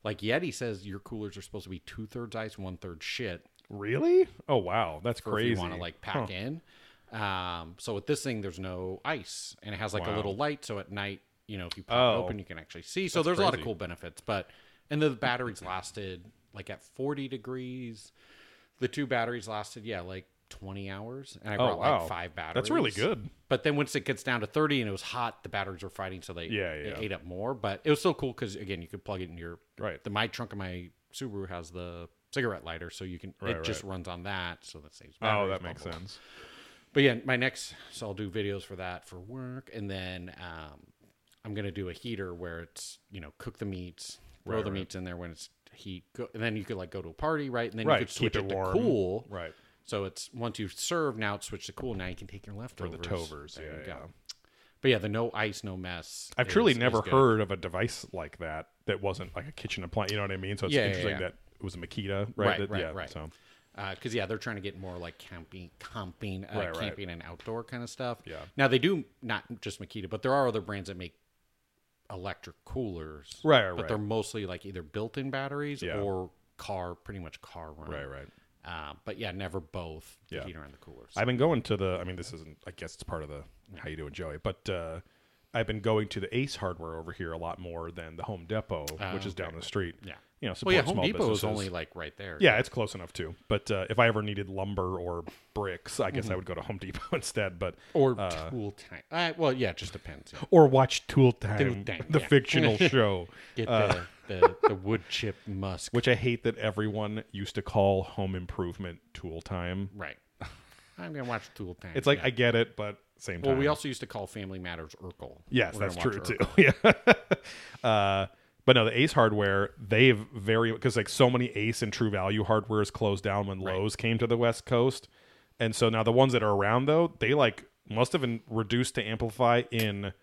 Like Yeti says, your coolers are supposed to be two thirds ice, one third shit. Really? Oh wow, that's crazy. if you want to like pack Huh. in. Um, so with this thing, there's no ice, and it has like a little light. So at night, you know, if you pop Oh. it open, you can actually see. So That's there's a lot of cool benefits. But and the batteries lasted like at 40 degrees. The two batteries lasted yeah like 20 hours, and I Oh brought wow, like five batteries. That's really good. But then once it gets down to 30 and it was hot, the batteries were fighting, so they Yeah, yeah. ate up more. But it was still cool because again, you could plug it in your Right. The my trunk of my Subaru has the cigarette lighter, so you can Right, it just runs on that, so that saves. Oh, that makes blah, blah. sense. But yeah, my next, so I'll do videos for that for work, and then um, I'm gonna do a heater where it's you know cook the meats, throw Right, the right. meats in there when it's heat, go, and then you could like go to a party, right? And then Right, you could switch keep it, it to cool, Right. So it's once you've served, now it's switched to cool. Now you can take your leftovers. the tovers. There Yeah, you go. yeah. But yeah, the no ice, no mess. I've is- truly never heard of a device like that that wasn't like a kitchen appliance. You know what I mean? So it's Yeah, interesting that it was a Makita, right? Right, That- right, yeah, right. So because yeah, they're trying to get more like camping, camping, uh, Right, right. camping and outdoor kind of stuff. Yeah. Now they do not just Makita, but there are other brands that make electric coolers. Right, right, But they're mostly like either built-in batteries Yeah. or car, pretty much car run. right, right. Uh, but yeah, never both the Yeah. heater and the coolers. I've been going to the. I mean, this isn't. I guess it's part of the how you doing, Joey. But uh, I've been going to the Ace Hardware over here a lot more than the Home Depot, which is okay. down the street. yeah. You know, Well, support yeah, Home small Depot is only like right there. Yeah, it's close enough too. But uh, if I ever needed lumber or bricks, I Mm-hmm. guess I would go to Home Depot instead. But Or uh, tool time. Uh, well, yeah, it just depends. yeah. or watch Tool Time, Tool Time, the yeah. fictional show, Get uh, the, the the wood chip musk. which I hate that everyone used to call Home Improvement Tool Time. right. I'm gonna watch Tool Time. It's like yeah. I get it, but same time. Well, we also used to call Family Matters Urkel. Yes, We're that's true too. Yeah. But no, the Ace hardware, they've very because like so many Ace and True Value hardwares closed down when Right. Lowe's came to the West Coast, and so now the ones that are around though, they like must have been reduced to amplify in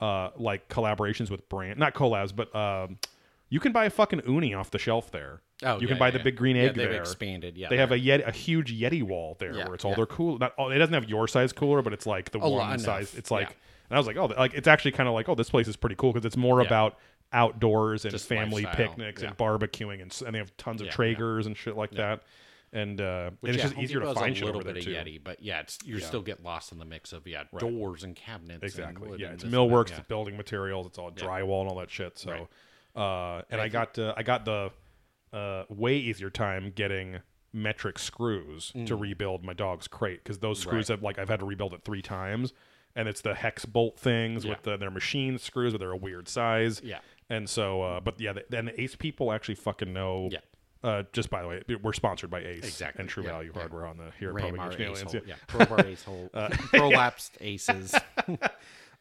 uh like collaborations with brand, not collabs, but um, you can buy a fucking Ooni off the shelf there. Oh, you yeah, can buy yeah, the yeah. big green Yeah, egg they've there. expanded. Yeah, They have a Yeti, a huge Yeti wall there Yeah, where it's all yeah. their cool. Not all, it doesn't have your size cooler, but it's like the A one enough, size. It's like, yeah. and I was like, oh, like it's actually kind of like, oh, this place is pretty cool because it's more Yeah. about outdoors and Just family lifestyle, picnics yeah. and barbecuing and, and they have tons of Yeah, yeah. Traegers and shit like that. And uh, Which, and it's yeah, just Home easier to find a shit little over there bit too. of Yeti, but yeah, it's you Yeah. still get lost in the mix of yeah doors and cabinets. Exactly. And Yeah, it's this and that, millwork, yeah. it's building materials, it's all Yeah. drywall and all that shit. So, Right. uh, and I think- got uh, I got the uh, way easier time getting metric screws to rebuild my dog's crate because those screws Mm. Right. have like I've had to rebuild it three times, and it's the hex bolt things Yeah. with the their machine screws, but they're a weird size. Yeah. And so, uh, but yeah, the, then the Ace people actually fucking know. Yeah. Uh, just by the way, we're sponsored by Ace Exactly, and True yeah, Value yeah. Hardware on the here at Public ace Aliens, hole. yeah. Ace hole. Prolapsed aces.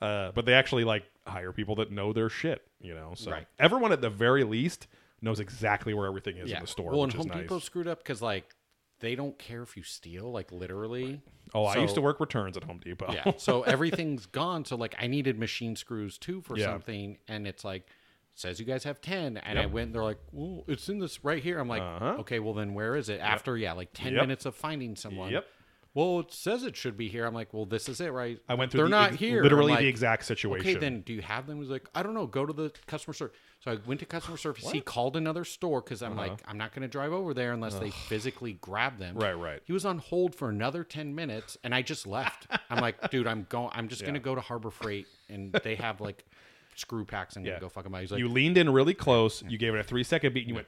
Uh, but they actually like hire people that know their shit, you know. So Right. everyone at the very least knows exactly where everything is yeah. in the store, well, and Home nice. Depot screwed up because like they don't care if you steal, like literally. oh, I used to work returns at Home Depot. Yeah. So everything's gone. So like I needed machine screws too for something, and it's like says you guys have ten, and I Yep. went. They're like, well, it's in this right here. I'm like, Uh-huh. okay, well then where is it? After yeah, like ten Yep. minutes of finding someone. Yep. Well, it says it should be here. I'm like, well, this is it, right? I went through They're the not ex- here. literally I'm the exact situation. Okay, then do you have them? He's like, I don't know. Go to the customer service. So I went to customer service. He called another store because I'm like, I'm not going to drive over there unless they physically grab them. Uh-huh. Right, right. He was on hold for another ten minutes, and I just left. I'm like, dude, I'm going. I'm just Yeah. gonna go to Harbor Freight, and they have like screw packs. and Yeah. gonna go fuck them out. He's like, you leaned in really close. You gave it a three second beat, and you went,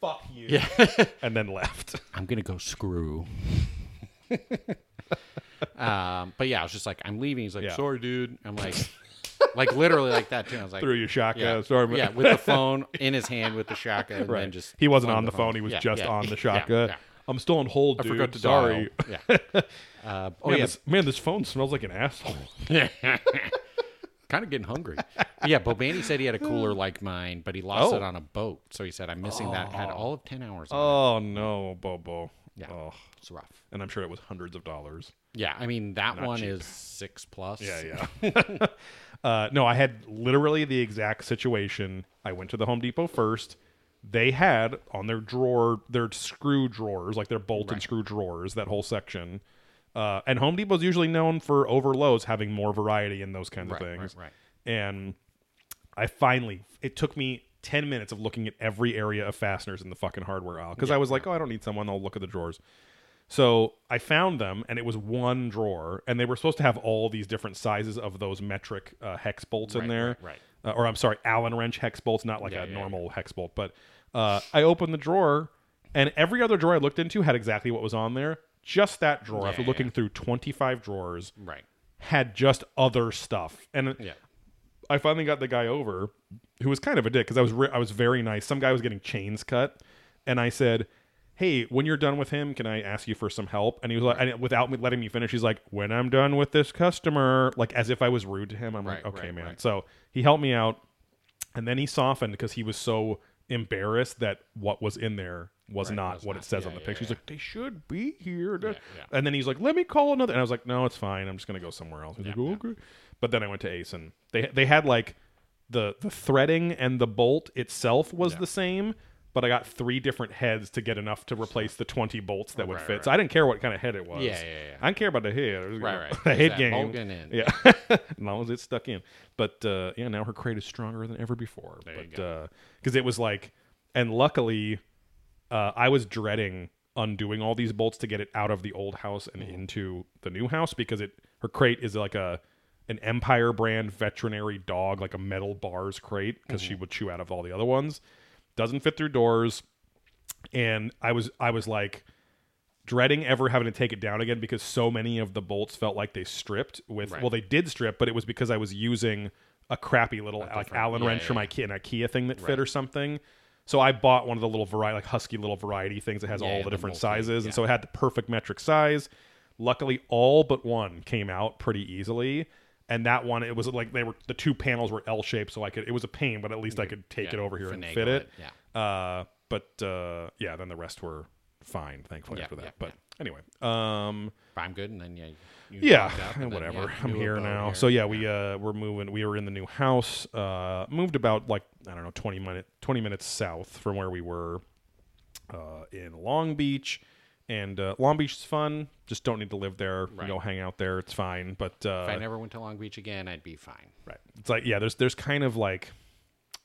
"Fuck you," yeah. and then left. I'm gonna go screw. um, but yeah, I was just like, I'm leaving. He's like, Yeah. sorry, dude. I'm like, like literally like that too. I was like, Threw your shotgun. yeah, Sorry, man. yeah, with the phone in his hand with the shotgun, and right. then just he wasn't on the phone. He was Yeah, just yeah, on the shotgun. I'm still on hold, I dude. forgot to Sorry. dial. Yeah. Uh, oh man, yeah, this, man, this phone smells like an asshole. Kind of getting hungry. yeah, Bobandy said he had a cooler like mine, but he lost Oh. it on a boat. So he said, I'm missing that. Had all of 10 hours on Oh no, Bobo. Yeah. Oh. It's rough. And I'm sure it was hundreds of dollars. Yeah, I mean, that Not one cheap. is six plus. Yeah, yeah. uh, no, I had literally the exact situation. I went to the Home Depot first. They had on their drawer their screw drawers, like their bolt and screw drawers, that whole section. Uh, and Home Depot's usually known for over Lowe's having more variety in those kinds Right, of right, things. right. And I finally, it took me 10 minutes of looking at every area of fasteners in the fucking hardware aisle because I was like, oh, I don't need someone. I'll look at the drawers. So I found them, and it was one drawer, and they were supposed to have all these different sizes of those metric uh, hex bolts in there. right, right. Uh, or I'm sorry, Allen wrench hex bolts, not like Yeah, a yeah, normal hex bolt. But uh, I opened the drawer, and every other drawer I looked into had exactly what was on there. Just that drawer, Yeah, after yeah, looking yeah. through 25 drawers, Right. had just other stuff. And Yeah. I finally got the guy over, who was kind of a dick because I was re- I was very nice. Some guy was getting chains cut, and I said, "Hey, when you're done with him, can I ask you for some help?" And he was like, and without me letting me finish, he's like, "When I'm done with this customer," like as if I was rude to him. I'm like, "Okay, right, man." right. So he helped me out, and then he softened because he was so embarrassed that what was in there was Right, not was what not- it says yeah, on the yeah, picture. He's like, "They should be here." yeah. And then he's like, "Let me call another." And I was like, "No, it's fine. I'm just gonna go somewhere else." He's Yeah, like, "Oh, yeah. okay." But then I went to Ace, and they they had like the the threading and the bolt itself was Yeah. the same, but I got three different heads to get enough to replace the twenty bolts that would Right, fit. right. So I didn't care what kind of head it was. Yeah, yeah, yeah. I didn't care about the head. Right, right. The head game. In. Yeah, as long as it's stuck in. But uh, yeah, now her crate is stronger than ever before. There but because it was like, and luckily, uh, I was dreading undoing all these bolts to get it out of the old house and into the new house because it her crate is like a an Empire brand veterinary dog, like a metal bars crate because she would chew out of all the other ones. Doesn't fit through doors, and I was I was like dreading ever having to take it down again because so many of the bolts felt like they stripped with Right. well they did strip but it was because I was using a crappy little like Allen yeah, wrench yeah, from. IKEA an IKEA thing that fit or something. So I bought one of the little variety like husky little variety things that has Yeah, all yeah, the the different sizes yeah. and so it had the perfect metric size. Luckily all but one came out pretty easily. And that one, it was like they were the two panels were L shaped, so I could. It was a pain, but at least I could take it over here and fit it. it, yeah. Uh, but uh, yeah, then the rest were fine, thankfully after that. but anyway, um, I'm good, and then yeah, yeah, and then, whatever. yeah, I'm here now. here. So yeah, we uh we're moving. We were in the new house. Uh, moved about like I don't know, 20 minute 20 minutes south from where we were. Uh, in Long Beach, and uh, Long Beach is fun. Just don't need to live there. You Right. Go hang out there. It's fine. But uh, if I never went to Long Beach again, I'd be fine. Right. It's like yeah, there's there's kind of like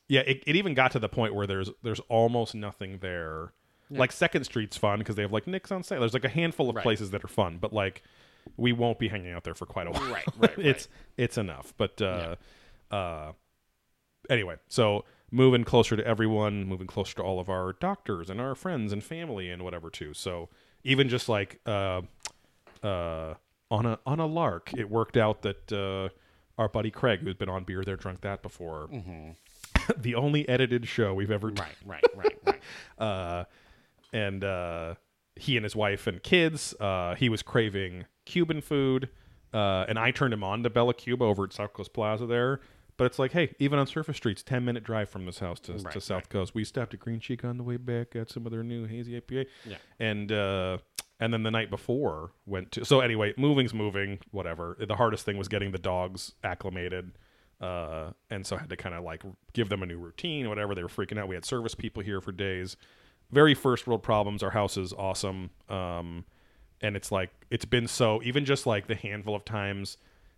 yeah, it, it even got to the point where there's there's almost nothing there. Like Second Street's fun because they have like Nick's on sale. There's like a handful of Right. places that are fun, but like we won't be hanging out there for quite a while. Right, right, right. it's it's enough. But uh, uh, anyway, so moving closer to everyone, moving closer to all of our doctors and our friends and family and whatever too. So even just like uh, uh, on a on a lark, it worked out that uh, our buddy Craig, who's been on Beer There Drunk That before, the only edited show we've ever done, Right, right, right, right. uh, and uh, he and his wife and kids, uh, he was craving Cuban food, uh, and I turned him on to Bella Cuba over at South Coast Plaza there. But it's like, hey, even on surface streets, ten minute drive from this house to, to Right, South Coast. We stopped at Green Cheek on the way back, got some of their new hazy IPA, Yeah. and uh, and then the night before went to. So anyway, moving's moving, whatever. The hardest thing was getting the dogs acclimated, uh, and so I had to kind of like give them a new routine, whatever. They were freaking out. We had service people here for days. Very first world problems. Our house is awesome, um, and it's like it's been so. Even just like the handful of times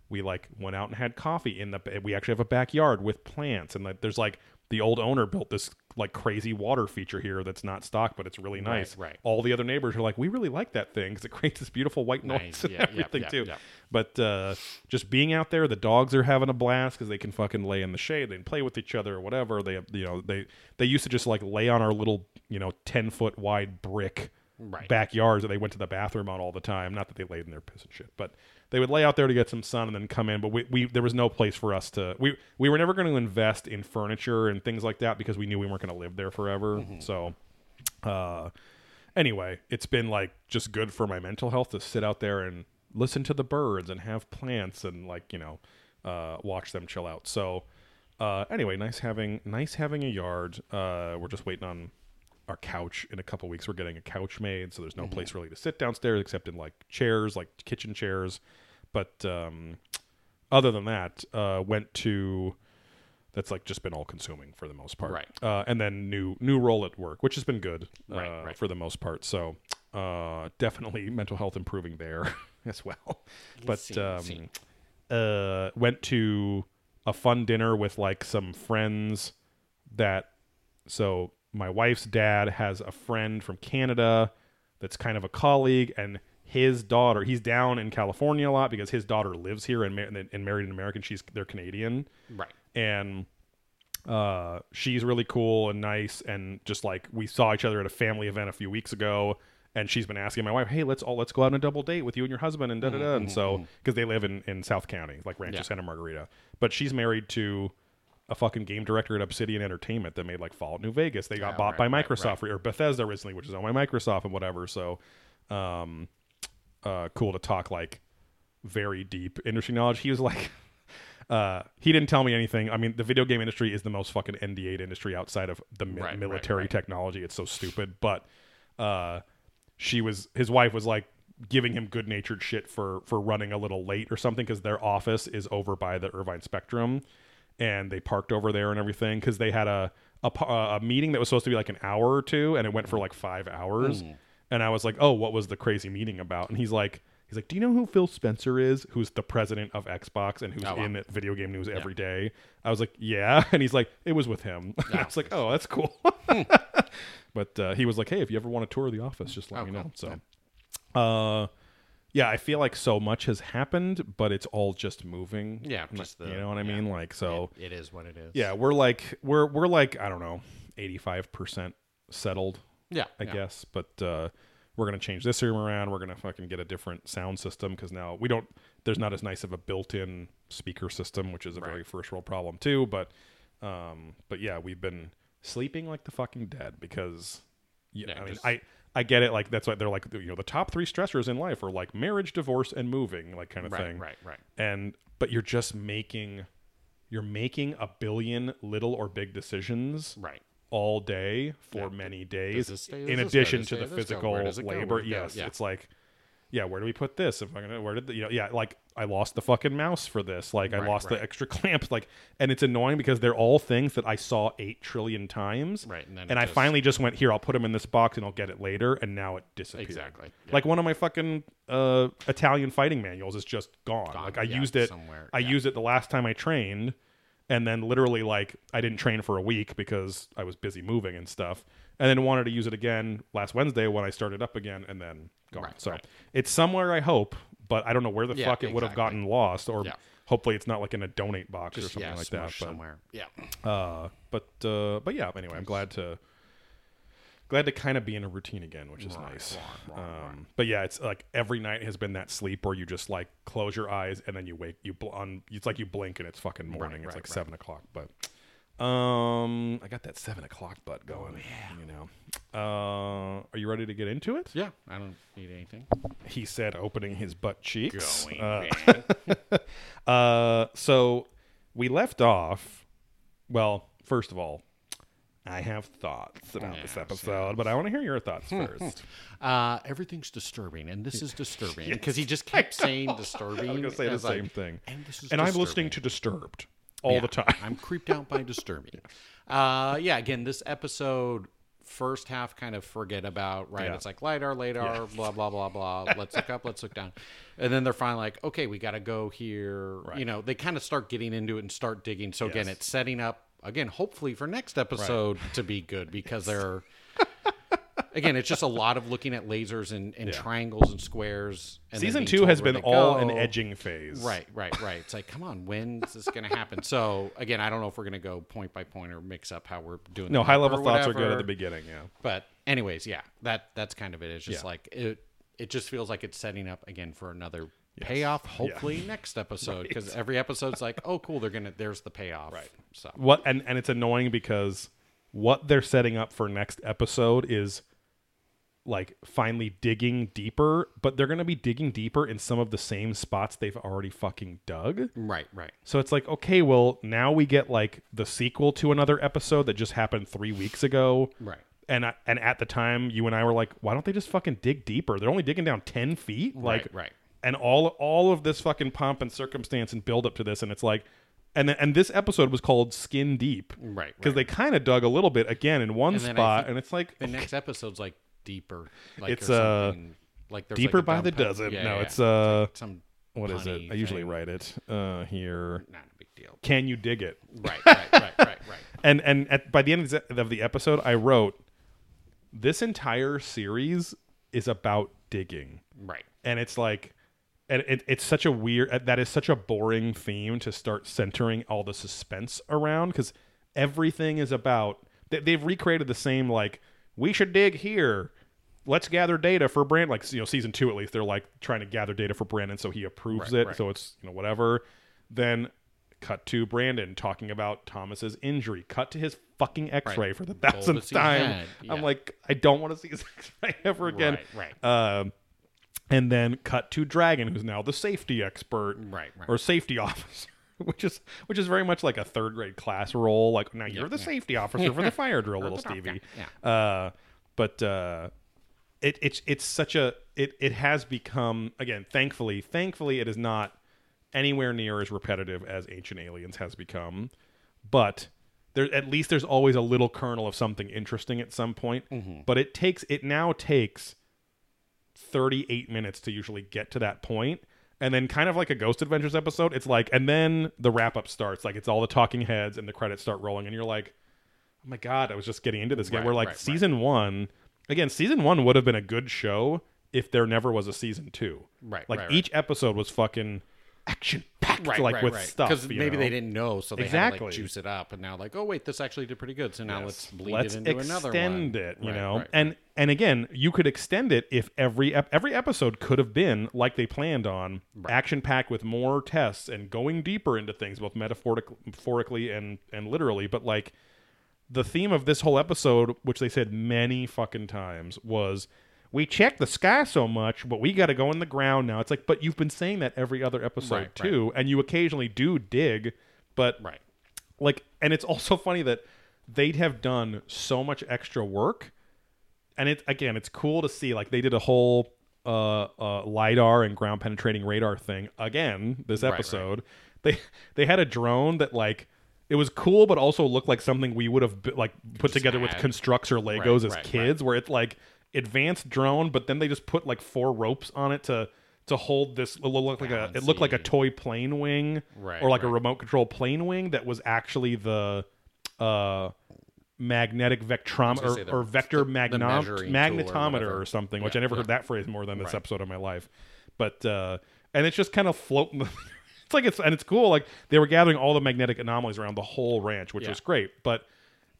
we like went out and had coffee in the we actually have a backyard with plants and like there's like the old owner built this like crazy water feature here that's not stocked but it's really nice right. right. all the other neighbors are like we really like that thing because it creates this beautiful white noise Nice. and Yeah, everything yeah, too yeah. but uh just being out there the dogs are having a blast because they can fucking lay in the shade they can play with each other or whatever they you know they they used to just like lay on our little you know 10 foot wide brick Right. backyards that they went to the bathroom on all the time. Not that they laid in their piss and shit, but they would lay out there to get some sun and then come in. But we, we there was no place for us to. We we were never going to invest in furniture and things like that because we knew we weren't going to live there forever. So, uh, anyway, it's been like just good for my mental health to sit out there and listen to the birds and have plants and like you know uh, watch them chill out. So. Uh, anyway, nice having nice having a yard. Uh, we're just waiting on our couch in a couple weeks. We're getting a couch made, so there's no place really to sit downstairs except in like chairs, like kitchen chairs. But um, other than that, uh, went to that's like just been all consuming for the most part. Right. Uh, and then new new role at work, which has been good uh, Right, right. for the most part. So uh, definitely mental health improving there as well. But See, um, see. uh, went to a fun dinner with like some friends that so my wife's dad has a friend from Canada that's kind of a colleague and his daughter he's down in California a lot because his daughter lives here and, mar- and married an American. She's they're Canadian. Right. and uh, she's really cool and nice and just like we saw each other at a family event a few weeks ago and she's been asking my wife hey let's all let's go out on a double date with you and your husband and da da da. And so because they live in in south county like rancho Yeah. santa margarita. But she's married to a fucking game director at obsidian entertainment that made like fallout new vegas they got bought right, by right, microsoft or bethesda recently which is owned by microsoft and whatever so um uh cool to talk like very deep industry knowledge he was like uh, he didn't tell me anything. I mean, the video game industry is the most fucking NDA industry outside of the mi- Right, right, military right. technology. It's so stupid. But uh, she was, his wife was like giving him good natured shit for for running a little late or something because their office is over by the Irvine Spectrum, and they parked over there and everything because they had a a, a meeting that was supposed to be like an hour or two, and it went for like five hours. And I was like, "Oh, what was the crazy meeting about?" And he's like, "He's like, do you know who Phil Spencer is? Who's the president of Xbox and who's Oh, wow. in video game news every day?" I was like, "Yeah," and he's like, "It was with him." And I was like, "Oh, that's cool." but uh, he was like, "Hey, if you ever want to tour the office, just let Oh, me cool. know." So, uh, yeah, I feel like so much has happened, but it's all just moving. Yeah, just the- you know what I yeah. mean? Like, so It- it is what it is. yeah, we're like we're we're like I don't know, eighty five percent settled Yeah. I yeah. guess. But uh, we're gonna change this room around. We're gonna fucking get a different sound system because now we don't. There's not as nice of a built-in speaker system, which is a very first world problem too. But um, but yeah, we've been sleeping like the fucking dead because yeah, Yeah, I mean just- I. I get it. Like that's why they're like you know the top three stressors in life are like marriage, divorce, and moving, like kind of Right, thing. right, right. And but you're just making, you're making a billion little or big decisions Right. all day for Yeah. many days stay? in Does this go? addition to the stay? Does this go? physical Where does it go? labor yes Yeah. it's like yeah where do we put this if i'm gonna where did the, you know yeah like i lost the fucking mouse for this like i Right, lost the extra clamps like and it's annoying because they're all things that i saw eight trillion times Right, and then and i just- finally just went here i'll put them in this box and i'll get it later and now it disappeared Exactly, yeah. like one of my fucking uh italian fighting manuals is just gone, Gone, like i yeah, used it somewhere, i yeah. used it the last time i trained and then literally like I didn't train for a week because I was busy moving and stuff, and then wanted to use it again last Wednesday when I started up again, and then gone. Right, so right. it's somewhere I hope, but I don't know where the Yeah, fuck it would have gotten lost, or Yeah. hopefully it's not like in a donate box or something yeah, like that. But somewhere. Yeah. uh, but uh, but yeah. Anyway, I'm glad to glad to kind of be in a routine again, which is Right, nice. right, right, um, But yeah, it's like every night has been that sleep where you just like close your eyes and then you wake you bl- on. It's like you blink and it's fucking morning. it's like seven o'clock. But um, I got that seven o'clock butt Oh, going. You know. Uh, are you ready to get into it? Yeah. I don't need anything. He said, opening his butt cheeks. Going, Uh, uh, so we left off. Well, first of all, I have thoughts about this Yes, episode, but I want to hear your thoughts first. Uh, everything's disturbing, and this is disturbing because he just kept saying disturbing. I was gonna say the same thing. And, this is And I'm disturbing. listening to Disturbed all Yeah, the time. I'm creeped out by disturbing. Uh, yeah, again, this episode first half kind of forget about right. Yeah. It's like lidar, lidar, blah blah blah blah. Let's look up, let's look down, and then they're finally like, okay, we got to go here. You know, they kind of start getting into it and start digging. So again, it's setting up again, hopefully for next episode to be good because they're. Again, it's just a lot of looking at lasers and, and triangles and squares. And Season two has been all an edging phase. Right, right, right. It's like, come on, when's this going to happen? So again, I don't know if we're going to go point by point or mix up how we're doing. No, high level thoughts are good at the beginning. Yeah. But anyways, yeah, that that's kind of it. It's just Yeah. like it. It just feels like it's setting up again for another payoff. Hopefully next episode because every episode's like, oh, cool, they're gonna. There's the payoff. Right. So What and and it's annoying because what they're setting up for next episode is like finally digging deeper, but they're going to be digging deeper in some of the same spots they've already fucking dug. right, right. So it's like, okay, well, now we get like the sequel to another episode that just happened 3 weeks ago. Right. And I, and at the time, you and I were like, why don't they just fucking dig deeper? They're only digging down 10 feet. Like right, right. and all all of this fucking pomp and circumstance and build up to this and it's like and then, and this episode was called Skin Deep. Right, Because right. they kind of dug a little bit again in one And spot and it's like The next episode's like deeper. Like It's, uh, like deeper like by the dozen. Yeah, no, yeah, it's uh like some what is it? punny I usually write it uh here. Not a big deal. Can you dig it? Right, right, right, right, right. and and at, by the end of the episode i wrote this entire series is about digging Right. and it's like and it, it's such a weird uh, that is such a boring theme to start centering all the suspense around because everything is about they, they've recreated the same like we should dig here. Let's gather data for brand like you know season two at least they're like trying to gather data for brandon so he approves Right, it right. so it's you know whatever. Then cut to brandon talking about thomas's injury. Cut to his fucking x-ray for the thousandth time. Head, i'm like i don't want to see his x-ray ever again. Right, right. um, and then cut to Dragon, who's now the safety expert, Right, right. or safety officer, which is which is very much like a third grade class role. Like now you're the safety officer for the fire drill, little Stevie. Yeah. Uh, but uh, it it's it's such a it it has become again. Thankfully, thankfully, it is not anywhere near as repetitive as Ancient Aliens has become, but. There, at least there's always a little kernel of something interesting at some point, but it takes it now takes 38 minutes to usually get to that point and then kind of like a ghost adventures episode it's like and then the wrap up starts like it's all the talking heads and the credits start rolling and you're like oh my god i was just getting into this Right, where like right, right. season one again season one would have been a good show if there never was a season two Right, like right, right. each episode was fucking action packed Right, like right, with right. stuff because maybe know? they didn't know, so they had to like juice it up, and now like, oh wait, this actually did pretty good. So now let's bleed let's it into another one. extend it you know and and again you could extend it if every ep- every episode could have been like they planned on action packed with more tests and going deeper into things both metaphorically and and literally but like the theme of this whole episode which they said many fucking times was we check the sky so much but we got to go in the ground now it's like but you've been saying that every other episode Right, right. too and you occasionally do dig but right. like and it's also funny that they'd have done so much extra work and it again it's cool to see like they did a whole uh, uh lidar and ground penetrating radar thing again this right. episode they they had a drone that like it was cool but also looked like something we would have like put together with had. constructs or legos as right, kids where it's like advanced drone but then they just put like four ropes on it to to hold this. It looked like a. It looked like a toy plane wing, Right, or like a remote control plane wing that was actually the. uh magnetic vectrom or, the- or vector the- the magnom- measuring tool or magnetometer or something, which Yeah, I never yeah. heard that phrase more than this Right. episode of my life. But uh and it's just kind of floating. it's like it's and it's cool. Like they were gathering all the magnetic anomalies around the whole ranch, which Yeah. was great. But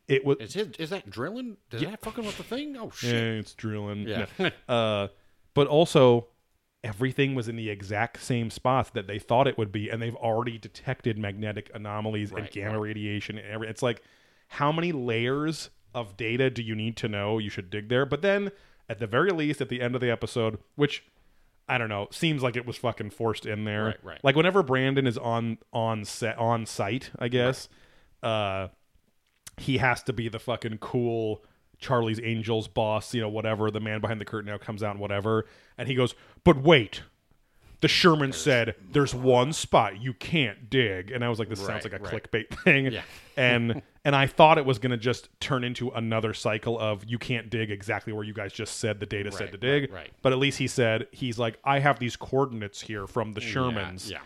it was Is his, is that drilling? Is that fucking with the thing? Oh shit! yeah, it's drilling. Yeah. No. uh, but also everything was in the exact same spots that they thought it would be, and they've already detected magnetic anomalies and gamma right. radiation and. It's like how many layers of data do you need to know you should dig there? But then at the very least, at the end of the episode, which I don't know, seems like it was fucking forced in there. Right, right. Like whenever Brandon is on on set on site, I guess. Uh he has to be the fucking cool Charlie's Angels boss, you know, whatever. The man behind the curtain now comes out and whatever. And he goes, But wait, the Sherman said there's one spot you can't dig. And I was like, This sounds like a right. clickbait thing. Yeah. and and I thought it was gonna just turn into another cycle of you can't dig exactly where you guys just said the data said to dig. right, right. But at least he said he's like, I have these coordinates here from the Shermans Yeah.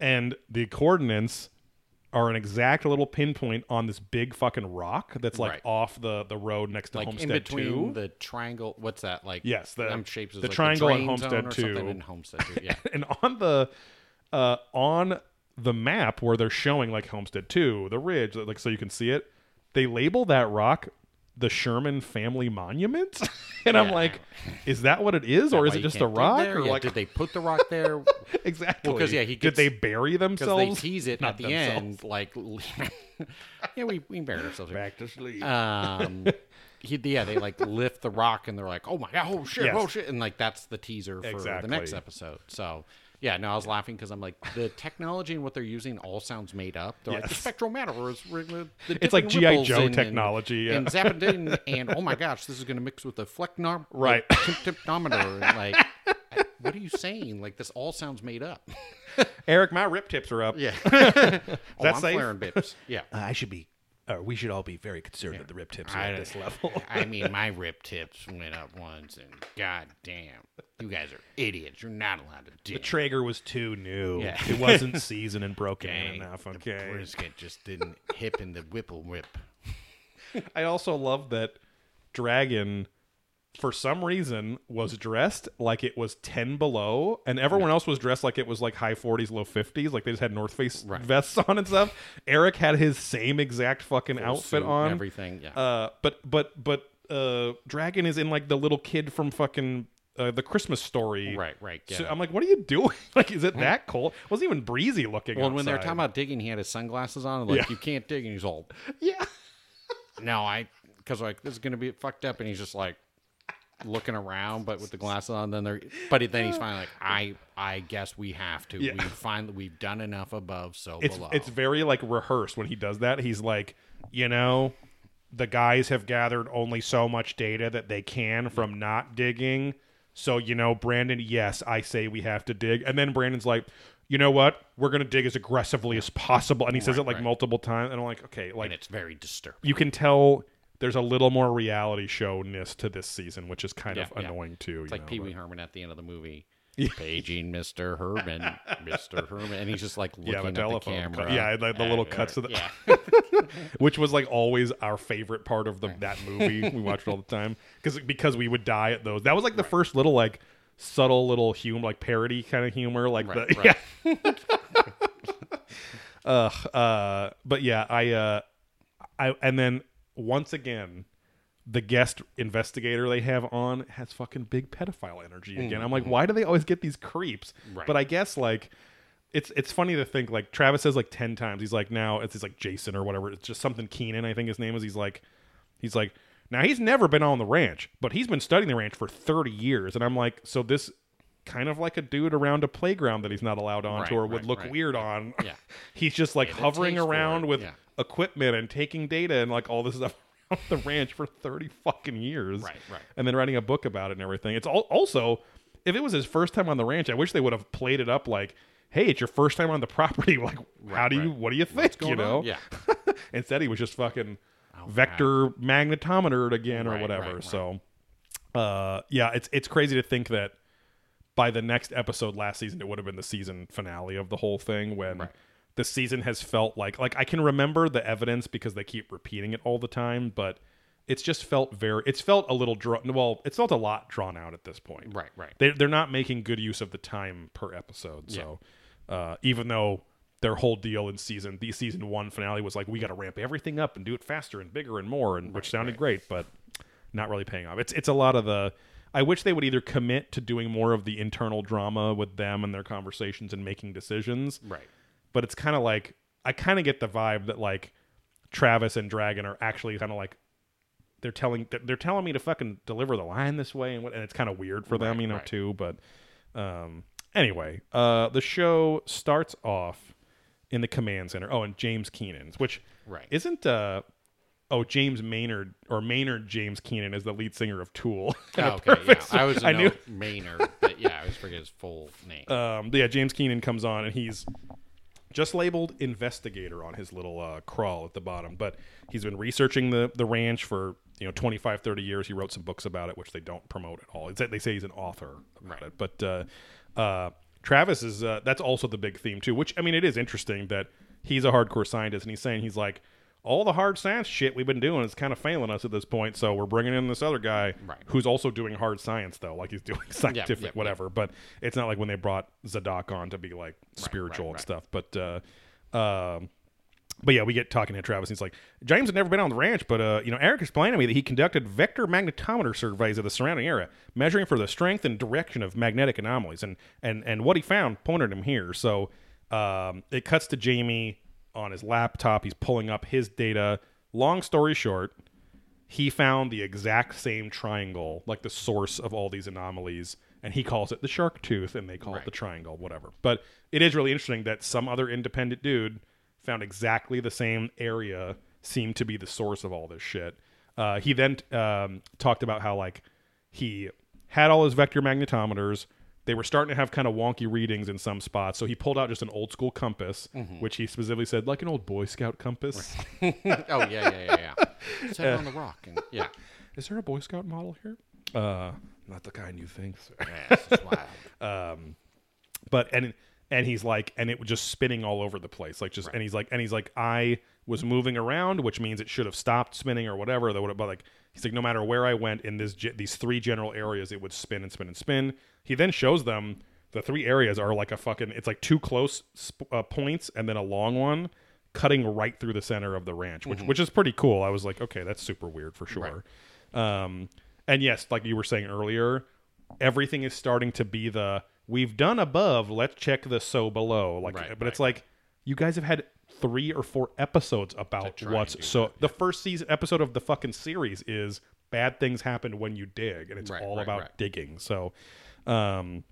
and the coordinates are an exact little pinpoint on this big fucking rock that's like Right. off the the road next to Like Homestead in between 2. the triangle. What's that like? Yes, the- them shapes is the like triangle the on drain Homestead zone or something 2. in Homestead 2. Yeah. and on the uh on the map where they're showing like Homestead 2, the ridge like so you can see it, they label that rock the Sherman Family Monument. and I'm like, is that what it is or is it just a rock or Yeah, like did they put the rock there? exactly? 'cause, yeah, he did they bury Because themselves? they tease it Not at the themselves. end, like yeah, we we buried ourselves. Back to sleep. Um, he, yeah, they like lift the rock and they're like, oh my god, oh shit, Yes. oh shit, and like that's the teaser for the next episode. So. Yeah, no, I was laughing because I'm like the technology and what they're using all sounds made up. They're like the Yes. spectral matter is re- re- the It's like different G.I. ripples Joe and- technology, yeah. and Zappadin and oh my gosh, this is going to mix with the flecnom Right. like, tympanometer. and, like, what are you saying? Like this all sounds made up. Eric, my rip tips are up. Yeah, oh, That's I'm safe? flaring bits. Yeah, Uh, I should be, or we should all be very concerned that the rip tips are I- at this level. I mean, my rip tips went up once, and god damn, you guys are idiots. You're not allowed to do. the Traeger was too new. Yeah. It wasn't seasoned and broken Dang, enough. The Okay. brisket just didn't hip in the whipple whip. I also love that Dragon, for some reason, was dressed like it was 10 below, and everyone else was dressed like it was like high 40s, low 50s. Like they just had North Face Right. vests on and stuff. Eric had his same exact fucking outfit Suit, on. everything. Yeah, Uh, but but but uh, Dragon is in like the little kid from fucking uh, the Christmas story. right, right. So I'm like, what are you doing? Like, is it that cold? It wasn't even breezy looking. well, when they were talking about digging, he had his sunglasses on. and Like Yeah. you can't dig, and he's all, yeah, no, I, because like this is gonna be fucked up, and he's just like looking around, but with the glasses on. Then they're, but then he's finally like, I, I guess we have to. Yeah. We find we've done enough above, so it's below. it's very like rehearsed when he does that. He's like, you know, the guys have gathered only so much data that they can from not digging. So you know, Brandon, yes, I say we have to dig, and then Brandon's like. You know what? We're gonna dig as aggressively as possible, and he says Right, it like right. multiple times. And I'm like, okay, like and it's very disturbing. you can tell there's a little more reality showness to this season, which is kind Yeah, of yeah. annoying too. It's like Pee Wee Herman at the end of the movie. Paging Mr. Herman, Mr. Herman, and he's just like looking yeah, the at the camera. yeah, like the little cuts of the, Yeah, which was like always our favorite part of the that movie. we watched all the time because because we would die at those. That was like the first little like subtle little humor, like parody kind of humor, like Right, the right. yeah. Ugh, uh, but yeah, I, uh, I, and then once again, the guest investigator they have on has fucking big pedophile energy again. I'm like, why do they always get these creeps? Mm-hmm. Right. But I guess like it's it's funny to think like Travis says like ten times. He's like now it's he's like Jason or whatever. It's just something Keenan, I think his name is. He's like he's like now he's never been on the ranch, but he's been studying the ranch for thirty years. And I'm like, so this kind of like a dude around a playground that he's not allowed onto Right, or would right, look right. weird on. Yeah. he's just like hovering around with yeah. equipment and taking data and like all this stuff around the ranch for 30 fucking years. Right, right. And then writing a book about it and everything. It's all also if it was his first time on the ranch, I wish they would have played it up like, "Hey, it's your first time on the property. Like, how do you what do you think, you know?" on? Yeah. Instead, he was just fucking Oh, vector magnetometered again or whatever. So, uh, yeah, it's it's crazy to think that by the next episode last season, it would have been the season finale of the whole thing when Right. the season has felt like like I can remember the evidence because they keep repeating it all the time, but it's just felt very it's felt a little drawn well it's felt a lot drawn out at this point Right, right. they, they're not making good use of the time per episode so uh, even though their whole deal in season the season one finale was like we got to ramp everything up and do it faster and bigger and more and which sounded great but not really paying off it's it's a lot of the i wish they would either commit to doing more of the internal drama with them and their conversations and making decisions Right. but it's kind of like I kind of get the vibe that like Travis and Dragon are actually kind of like they're telling they're- telling me to fucking deliver the line this way and what and it's kind of weird for them, Right, you know, right. too. But um, anyway, uh, the show starts off in the command center. Oh, and James Keenan's, which Right. isn't uh oh James Maynard or Maynard James Keenan is the lead singer of Tool. Oh, okay, yeah. I was I knew- Maynard, but yeah, I always forget his full name. um, yeah, James Keenan comes on and he's just labeled investigator on his little uh, crawl at the bottom, but he's been researching the, the ranch for you know 25, 30 years. He wrote some books about it, which they don't promote at all. They say he's an author about Right. it, but uh, uh, Travis is uh, that's also the big theme too. Which I mean, it is interesting that he's a hardcore scientist and he's saying he's like. All the hard science shit we've been doing is kind of failing us at this point, so we're bringing in this other guy Right. who's also doing hard science, though. Like he's doing scientific, yep, whatever. But it's not like when they brought Zadok on to be like spiritual and right. stuff. But uh, um, but yeah, we get talking to Travis. And he's like, James had never been on the ranch, but uh, you know, Eric explained to me that he conducted vector magnetometer surveys of the surrounding area, measuring for the strength and direction of magnetic anomalies, and and and what he found pointed him here. So um, it cuts to Jamie on his laptop. He's pulling up his data. Long story short, he found the exact same triangle, like the source of all these anomalies, and he calls it the shark tooth, and they call it the triangle, whatever. But it is really interesting that some other independent dude found exactly the same area seemed to be the source of all this shit. Uh, he then um, talked about how like he had all his vector magnetometers. They were starting to have kind of wonky readings in some spots, so he pulled out just an old school compass, mm-hmm. which he specifically said like an old Boy Scout compass. oh yeah, yeah, yeah, yeah. Set it on the uh, rock, and yeah, Is there a Boy Scout model here? Uh, not the kind you think. yeah it's wild. Um, but and and he's like and it was just spinning all over the place like just and he's like and he's like i was moving around which means it should have stopped spinning or whatever that would have but like he's like no matter where i went in this ge- these three general areas it would spin and spin and spin. He then shows them the three areas are like a fucking it's like two close sp- uh, points and then a long one cutting right through the center of the ranch which which is pretty cool. I was like okay that's super weird for sure. Um and yes like you were saying earlier everything is starting to be the we've done above let's check the so below. Like Right, but it's like you guys have had three or four episodes about what's so the first season episode of the fucking series is bad things happen when you dig and it's Right, all right, about right. digging so um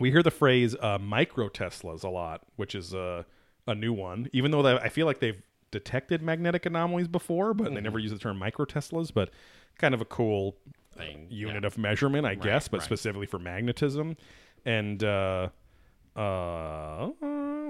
we hear the phrase uh, micro teslas a lot which is uh, a new one even though that, i feel like they've detected magnetic anomalies before but Mm-hmm. they never use the term micro teslas but kind of a cool Thing, unit yeah. of measurement, I guess, but specifically for magnetism. And uh, uh,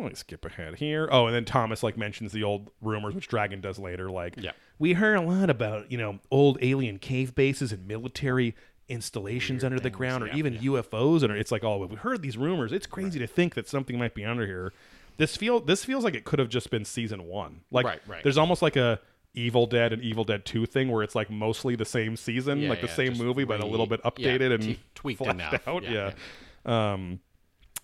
let me skip ahead here. Oh, and then Thomas like mentions the old rumors, which Dragon does later. Like, Yeah. we heard a lot about you know old alien cave bases and military installations under the ground, or yeah, even UFOs. And it's like, oh, we heard these rumors. It's crazy to think that something might be under here. This feel this feels like it could have just been season one. Like, Right, right. there's almost like a Evil Dead and Evil Dead Two thing where it's like mostly the same season, Yeah, like the yeah, same movie, but a little bit yeah, updated and t- tweaked fleshed out. Yeah, Yeah. Um,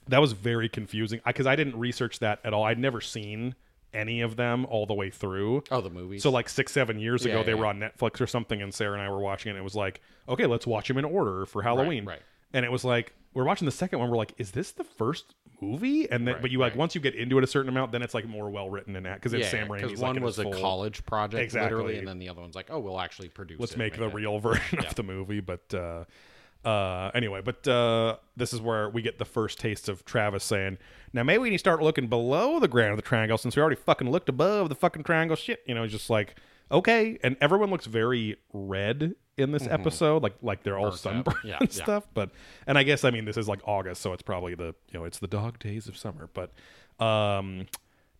that was very confusing because I didn't research that at all. I'd never seen any of them all the way through. Oh, the movies. So like six, seven years ago, Yeah, they yeah, were on Netflix or something, and Sarah and I were watching it. and It was like, okay, let's watch them in order for Halloween. right. And it was like we're watching the second one. We're like, is this the first movie? And then, Right, but you like right. once you get into it a certain amount, then it's like more well written and that because it's Sam Raimi's. because one in was a full- college project, Exactly. literally, and then the other one's like, oh, we'll actually produce. let's make the it. real version of the movie but uh uh anyway but uh this is where we get the first taste of travis saying now maybe we need to start looking below the ground of the triangle since we already fucking looked above the fucking triangle shit you know it's just like okay and everyone looks very red in this episode like like they're all Mm-hmm. Burnt sunburned. Yeah, and yeah. stuff but and i guess i mean this is like august so it's probably the you know it's the dog days of summer but um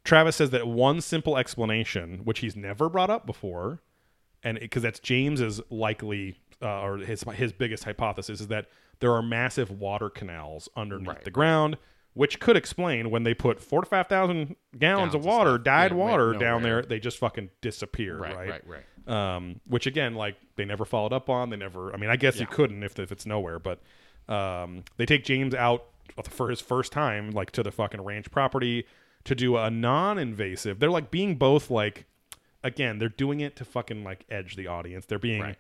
travis says that one simple explanation which he's never brought up before and because that's James's likely uh, or his his biggest hypothesis is that there are massive water canals underneath Right. the ground, which could explain when they put four to five thousand gallons Gallons of of water, stuff. dyed Yeah, water down there. They just fucking disappear, Right, right? right, right. Um, which again, like they never followed up on. They never. I mean, I guess you couldn't if if it's nowhere, but um, they take James out for his first time, like to the fucking ranch property to do a non-invasive. They're like being both like, again, they're doing it to fucking like edge the audience. They're being Right.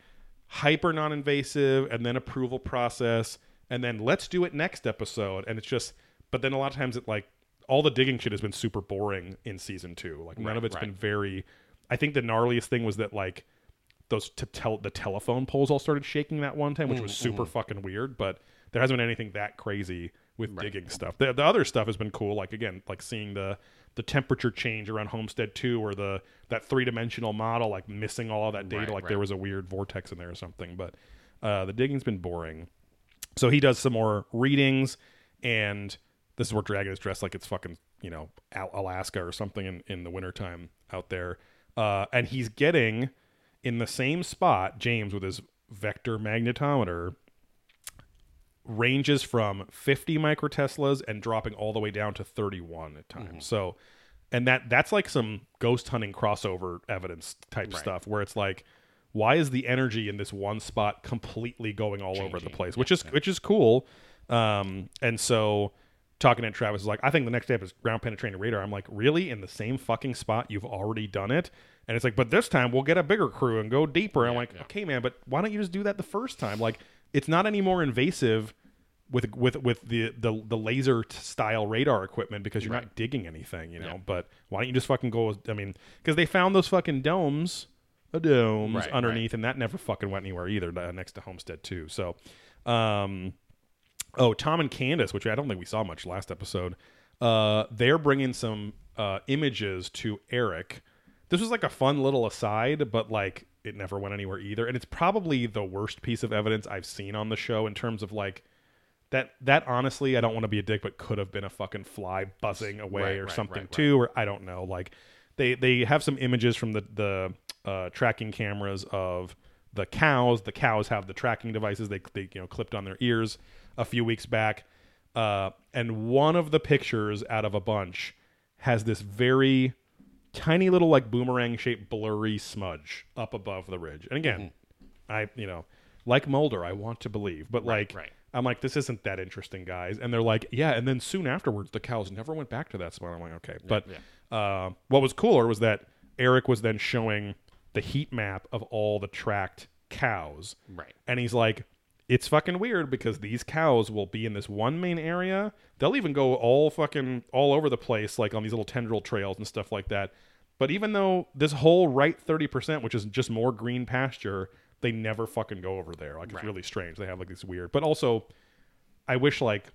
Hyper non-invasive and then approval process and then let's do it next episode. And it's just but then a lot of times it like all the digging shit has been super boring in season two. Like none Right, of it's right. been very i think the gnarliest thing was that like those to tell the telephone poles all started shaking that one time which mm, was mm, super mm. fucking weird but there hasn't been anything that crazy with digging stuff. The, the other stuff has been cool like again like seeing the the temperature change around homestead 2 or the that three-dimensional model like missing all that data Right, like right. there was a weird vortex in there or something but uh, the digging's been boring so he does some more readings, and this is where Dragon is dressed like it's fucking, you know, Al- Alaska or something in, in the wintertime out there. Uh, and he's getting in the same spot, James, with his vector magnetometer, ranges from 50 microteslas and dropping all the way down to 31 at times. So, and that that's like some ghost hunting crossover evidence type stuff where it's like, why is the energy in this one spot completely going all over the place? Which is which is cool. Um, and so talking to Travis is like, I think the next step is ground penetrating radar. I'm like, really? In the same fucking spot? You've already done it? And it's like, but this time we'll get a bigger crew and go deeper. I'm like, okay, man, but why don't you just do that the first time? Like, it's not any more invasive with with with the the, the laser style radar equipment because you're not digging anything, you know. Yeah. But why don't you just fucking go? I mean, because they found those fucking domes, the domes Right, underneath, and that never fucking went anywhere either. uh, Next to Homestead Two. So, um, oh, Tom and Candace, which I don't think we saw much last episode. Uh, they're bringing some uh, images to Eric. This was like a fun little aside, but like it never went anywhere either. And it's probably the worst piece of evidence I've seen on the show in terms of like that. That honestly, I don't want to be a dick, but could have been a fucking fly buzzing away Right, or right, something right, too, or I don't know. Like they they have some images from the the uh, tracking cameras of the cows. The cows have the tracking devices they they you know clipped on their ears a few weeks back, uh, and one of the pictures out of a bunch has this very tiny little like boomerang shaped blurry smudge up above the ridge. And again, I you know like Mulder, I want to believe, but like Mm-hmm. right. I'm like this isn't that interesting, guys. And they're like, yeah. And then soon afterwards, the cows never went back to that spot. I'm like, okay, but uh, what was cooler was that Eric was then showing the heat map of all the tracked cows. Right. And he's like, it's fucking weird because these cows will be in this one main area. They'll even go all fucking all over the place, like on these little tendril trails and stuff like that. But even though this whole right 30%, which is just more green pasture, they never fucking go over there. Like, it's Right. really strange. They have like this weird, but also, I wish like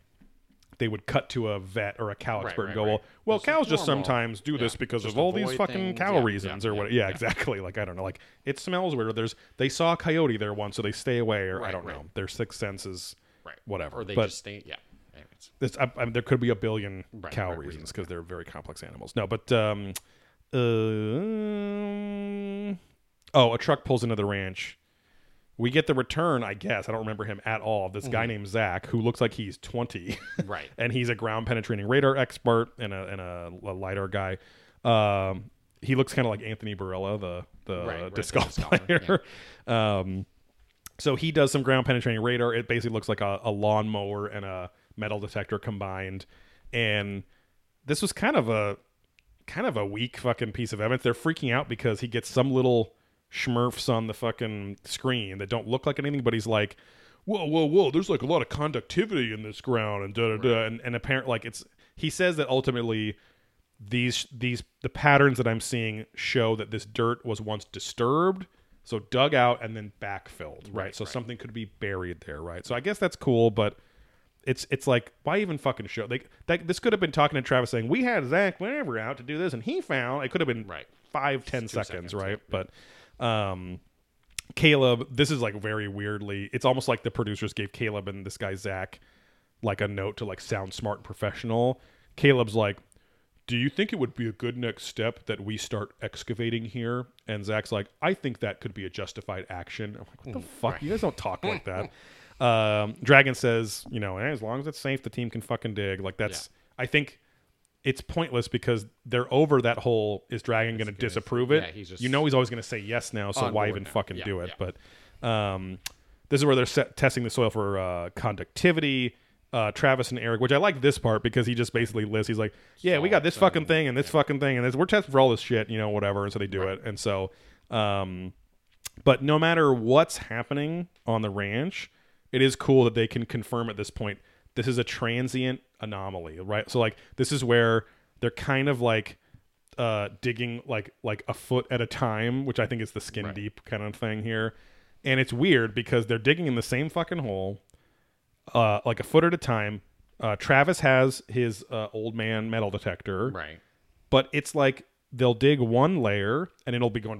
they would cut to a vet or a cow Right, expert and go, right. well, well, cows just sometimes do this because just of all these fucking things. cow Yeah, reasons yeah, or yeah, what. Yeah, yeah. exactly. Like, I don't know. Like, it smells weird. Or there's, they saw a coyote there once, so they stay away, or I don't right. know. Their sixth sense is Right. whatever. Or they but just stay. Yeah. Anyways. I, I, there could be a billion Right, cow right, reasons reasons, because they're very complex animals. No, but um, uh, oh, a truck pulls into the ranch. We get the return, I guess. I don't remember him at all. This Mm-hmm. guy named Zach, who looks like he's twenty, Right. and he's a ground penetrating radar expert and a and a, a lidar guy. Um, he looks kind of like Anthony Barela, the the Right, disc golf player. Um, so he does some ground penetrating radar. It basically looks like a, a lawnmower and a metal detector combined. And this was kind of a kind of a weak fucking piece of evidence. They're freaking out because he gets some little schmurfs on the fucking screen that don't look like anything, but he's like, Whoa, whoa, whoa, there's like a lot of conductivity in this ground and da da da and, and apparently like it's he says that ultimately these these the patterns that I'm seeing show that this dirt was once disturbed, so dug out and then backfilled, right? so something could be buried there, right? So I guess that's cool, but it's it's like why even fucking show? Like that this could have been talking to Travis saying we had Zach whenever out to do this, and he found it could have been Right. five ten seconds, seconds, right? But um, Caleb, this is like very weirdly. It's almost like the producers gave Caleb and this guy Zach like a note to like sound smart and professional. Caleb's like, do you think it would be a good next step that we start excavating here? And Zach's like, I think that could be a justified action. I'm like, what the fuck? You guys don't talk like that. Um, Dragon says, you know, eh, as long as it's safe, the team can fucking dig. Like that's, I think it's pointless because they're over that whole is Dragon going to disapprove it? yeah, he's just you know, he's always going to say yes now. So why even now. fucking Yeah, do it? yeah. But um, this is where they're set, testing the soil for uh, conductivity. Uh, Travis and Eric, which I like this part because he just basically lists. He's like, "Yeah, we got this fucking thing and this fucking thing, and this, we're testing for all this shit, you know, whatever." And so they do it, and so, um, but no matter what's happening on the ranch, it is cool that they can confirm at this point this is a transient anomaly, right? So like this is where they're kind of like uh digging like like a foot at a time, which I think is the skin deep kind of thing here. And it's weird because they're digging in the same fucking hole uh like a foot at a time. Uh Travis has his uh, old man metal detector Right. but it's like they'll dig one layer and it'll be going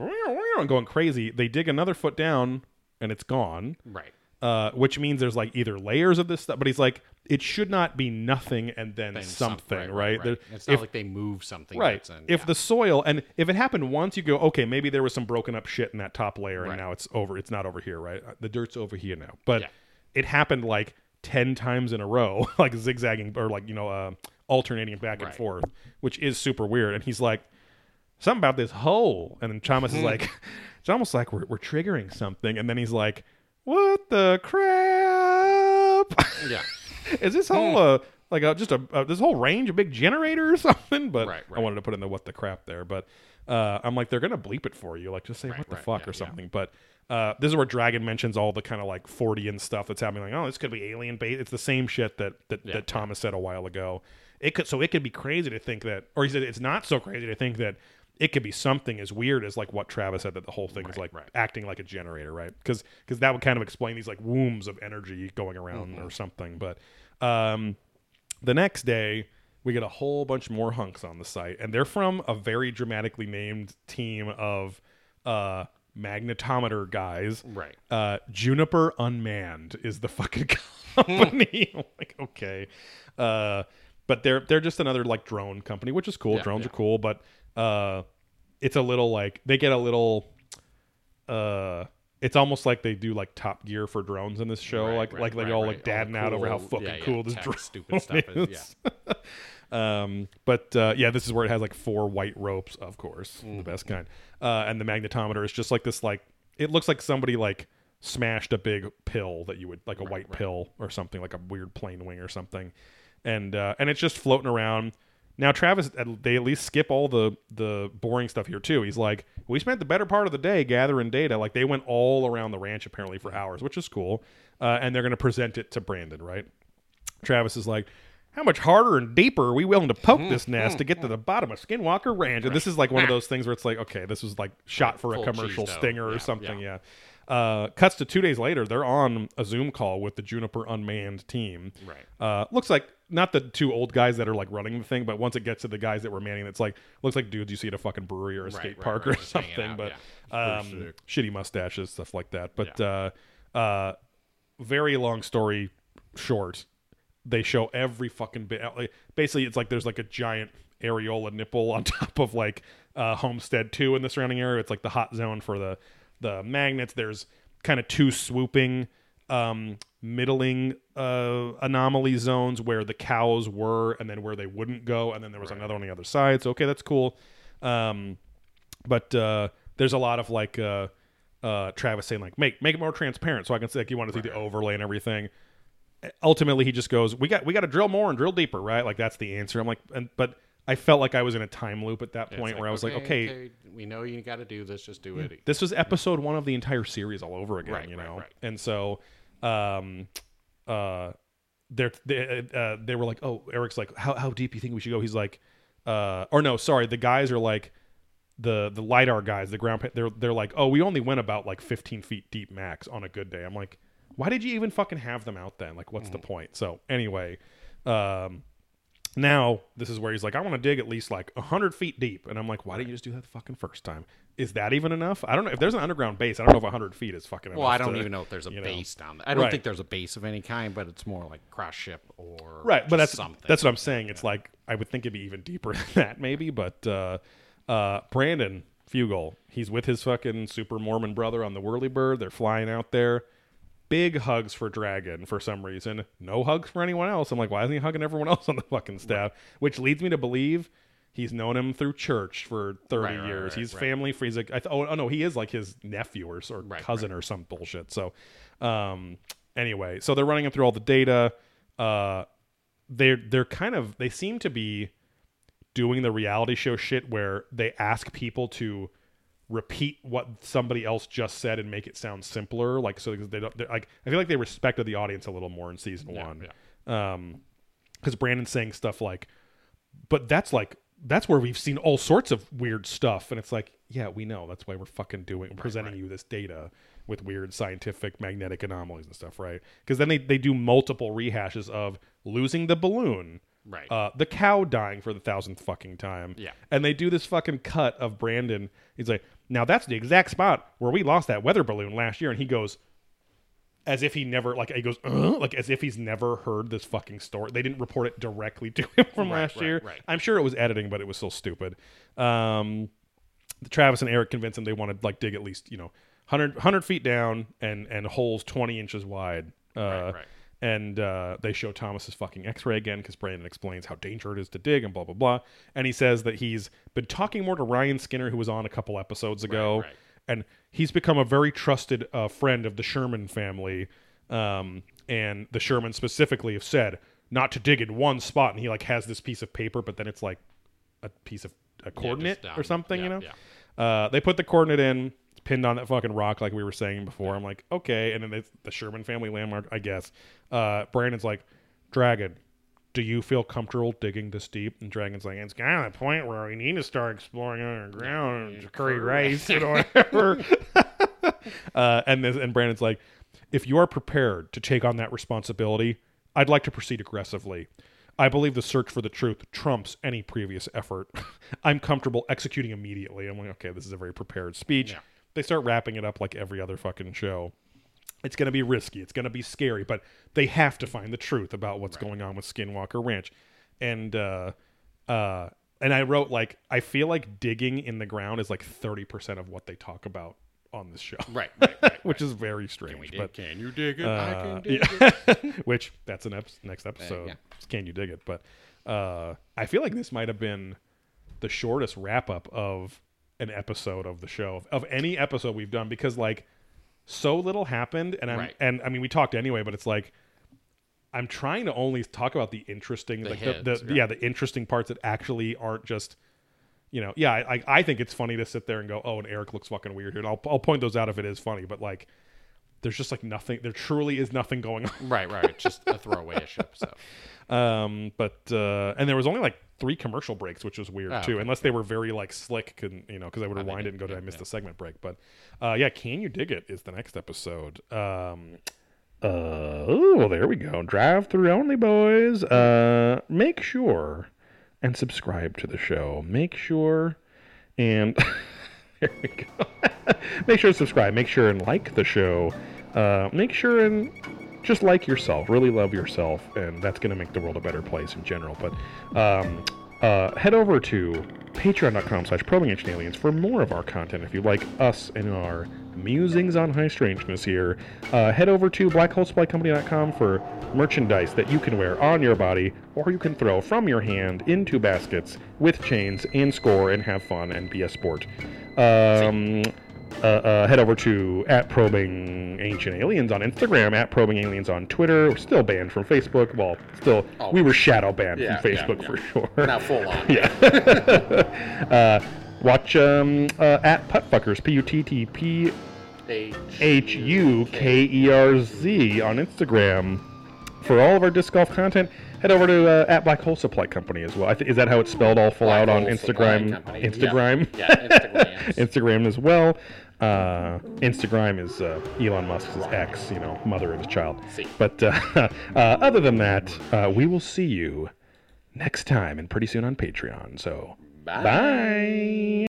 and going crazy. They dig another foot down and it's gone. Right. Uh, which means there's like either layers of this stuff, but he's like, it should not be nothing and then, Then something, some- right? There- It's not if- like they move something. right. In, If yeah. the soil and if it happened once, you go, okay, maybe there was some broken up shit in that top layer, and Right. now it's over. It's not over here, right? Uh, The dirt's over here now, but Yeah. it happened like ten times in a row, like zigzagging or like you know, uh, alternating back and forth, which is super weird. And he's like, something about this hole, and then Thomas Hmm. is like, it's almost like we're we're triggering something, and then he's like, what the crap? yeah. is this whole uh, like a, just a uh, this whole range a big generator or something? But Right, I wanted to put in the what the crap there, but uh, I'm like they're gonna bleep it for you, like just say what the right, fuck yeah, or yeah. something. But uh, this is where Dragon mentions all the kind of like Fortean stuff that's happening. Like, oh, this could be alien bait. It's the same shit that that, Yeah, that Thomas said a while ago. It could so it could be crazy to think that, or he said it's not so crazy to think that it could be something as weird as like what Travis said that the whole thing is like right. acting like a generator, right? Because because that would kind of explain these like wombs of energy going around Mm-hmm. or something. But um, the next day we get a whole bunch more hunks on the site, and they're from a very dramatically named team of uh, magnetometer guys. Right. Uh, Juniper Unmanned is the fucking company. Like, okay. Uh, but they're they're just another like drone company, which is cool. Yeah, Drones yeah. are cool, but uh, it's a little like they get a little uh it's almost like they do like top gear for drones in this show. Right, like right, like they're right, all like All the dadding out over how cool- fucking yeah, yeah, cool this drone stupid stuff is, is. um but uh yeah this is where it has like four white ropes of course Mm-hmm. the best kind. Uh and the magnetometer is just like this like it looks like somebody like smashed a big pill that you would like a white pill or something like a weird plane wing or something. And uh and it's just floating around now Travis, they at least skip all the the boring stuff here too. He's like, we spent the better part of the day gathering data. Like they went all around the ranch apparently for hours, which is cool. Uh, and they're going to present it to Brandon, right? Travis is like, how much harder and deeper are we willing to poke this nest to get to the bottom of Skinwalker Ranch? And this is like one of those things where it's like, okay, this was like shot for a Full commercial cheese dough. stinger or Yeah, something. yeah. Yeah. Uh, cuts to two days later, they're on a Zoom call with the Juniper Unmanned team. Right. Uh, looks like not the two old guys that are like running the thing, but once it gets to the guys that were manning, it's like looks like dudes you see at a fucking brewery or a Right, skate right, park right, or something. out, but yeah. um, shitty mustaches, stuff like that. But uh, uh, very long story short, they show every fucking bit. like, Basically, it's like there's like a giant areola nipple on top of like uh, Homestead Two in the surrounding area. It's like the hot zone for the the magnets. There's kind of two swooping um middling uh anomaly zones where the cows were and then where they wouldn't go and then there was another on the other side so okay that's cool um but uh there's a lot of like uh uh Travis saying like make make it more transparent so I can see like you want to see the overlay and everything ultimately he just goes we got we got to drill more and drill deeper right like that's the answer I'm like and but I felt like I was in a time loop at that point where I was like okay, we know you got to do this. Just do it. this was episode one of the entire series all over again, Right, you right, know. right. And so, um, uh, they're, they uh, they were like, oh, Eric's like, how how deep you think we should go? He's like, uh, or no, sorry, the guys are like, the the lidar guys, the ground, they're they're like, oh, we only went about like 15 feet deep max on a good day. I'm like, why did you even fucking have them out then? Like, what's the point? So anyway, um, now this is where he's like, I want to dig at least like hundred feet deep, and I'm like, why didn't you just do that the fucking first time? Is that even enough? I don't know if there's an underground base. I don't know if hundred feet is fucking. Well, I don't to- even know if there's a you know. base down there. I don't Right. think there's a base of any kind, but it's more like cross ship or right but that's something. that's what i'm saying it's like i would think it'd be even deeper than that maybe but uh uh brandon fugal he's with his fucking super mormon brother on the whirlybird they're flying out there big hugs for dragon for some reason. No hugs for anyone else. I'm like why isn't he hugging everyone else on the fucking staff? Which leads me to believe he's known him through church for 30 Right, right, years. right, he's right. family free. He's like I th- oh, oh no he is like his nephew or, or Right, cousin or some bullshit. So um anyway so they're running him through all the data. Uh they're they're kind of they seem to be doing the reality show shit where they ask people to repeat what somebody else just said and make it sound simpler like so they don't like i feel like they respected the audience a little more in season Yeah, one. um because brandon's saying stuff like but that's like that's where we've seen all sorts of weird stuff and it's like yeah we know. That's why we're fucking doing presenting you this data with weird scientific magnetic anomalies and stuff right? Because then they, they do multiple rehashes of losing the balloon Right. uh, the cow dying for the thousandth fucking time. Yeah. and they do this fucking cut of brandon. He's like now that's the exact spot where we lost that weather balloon last year and he goes as if he never like he goes uh, like as if he's never heard this fucking story. They didn't report it directly to him from Right, last right, year. right. I'm sure it was editing, but it was still stupid. Um, Travis and Eric convinced him they wanted like dig at least you know 100, 100 feet down and and holes 20 inches wide. Uh, Right, right. And uh, they show Thomas's fucking X-ray again because Brandon explains how dangerous it is to dig and blah blah blah. And he says that he's been talking more to Ryan Skinner, who was on a couple episodes ago, right. and he's become a very trusted uh, friend of the Sherman family. Um, and the Sherman specifically have said not to dig in one spot, and he like has this piece of paper, but then it's like a piece of a coordinate down. or something, you Yeah, know. Uh, they put the coordinate in, pinned on that fucking rock, like we were saying before. I'm like, okay, and then it's the Sherman family landmark, I guess. Uh, Brandon's like, Dragon, do you feel comfortable digging this deep? And Dragon's like, it's kind of the point where we need to start exploring underground and curry rice and whatever. uh, and this, and Brandon's like, if you are prepared to take on that responsibility, I'd like to proceed aggressively. I believe the search for the truth trumps any previous effort. I'm comfortable executing immediately. I'm like, okay, this is a very prepared speech. Yeah. They start wrapping it up like every other fucking show. It's going to be risky. It's going to be scary, but they have to find the truth about what's going on with Skinwalker Ranch. And uh uh and I wrote like I feel like digging in the ground is like 30% of what they talk about on this show. Right, right, right. Which is very strange, Can we dig? but can you dig it? I uh, can dig yeah. it. which that's an ep- next episode. yeah. Can you dig it? But uh, I feel like this might have been the shortest wrap up of an episode of the show of, of any episode we've done because like so little happened and I'm Right. and I mean we talked anyway, but it's like I'm trying to only talk about the interesting The like the, hits, the right. yeah the interesting parts that actually aren't just you know yeah I, I think it's funny to sit there and go oh and Eric looks fucking weird here and I'll I'll point those out if it is funny but like there's just like nothing there truly is nothing going on Right, right. Just a throwaway-ish episode. um, but uh, and there was only like three commercial breaks, which was weird Oh, too, okay. unless they were very like slick, couldn't you know? Because I would rewind it and go, "Did yeah, I miss yeah. the segment break?" But uh, yeah, can you dig it? Is the next episode. Um, uh, oh, there we go. Drive through only, boys. Uh, make sure and subscribe to the show. Make sure and there we go. make sure to subscribe. Make sure and like the show. Uh, make sure and just like yourself. Really love yourself, and that's going to make the world a better place in general. But um, uh, head over to patreon.com slash probing ancient aliens for more of our content if you like us and our musings on high strangeness here uh, head over to blackholesupplycompany.com for merchandise that you can wear on your body or you can throw from your hand into baskets with chains and score and have fun and be a sport um, uh, uh, head over to at probing ancient aliens on instagram at probing aliens on twitter We're still banned from facebook well still Oh, we were shadow banned yeah, from facebook yeah. for sure not full on. yeah. uh, watch um, uh, at Puttfuckers, P U T T P H U K E R Z on Instagram. For all of our disc golf content, head over to uh, at Black Hole Supply Company as well. I th- is that how it's spelled all full out on Hole Instagram? Instagram? Yeah, yeah, Instagrams. Instagram as well. Uh, Instagram is uh, Elon Musk's ex, you know, mother of his child. See. But uh, uh, other than that, uh, we will see you next time and pretty soon on Patreon. So, bye.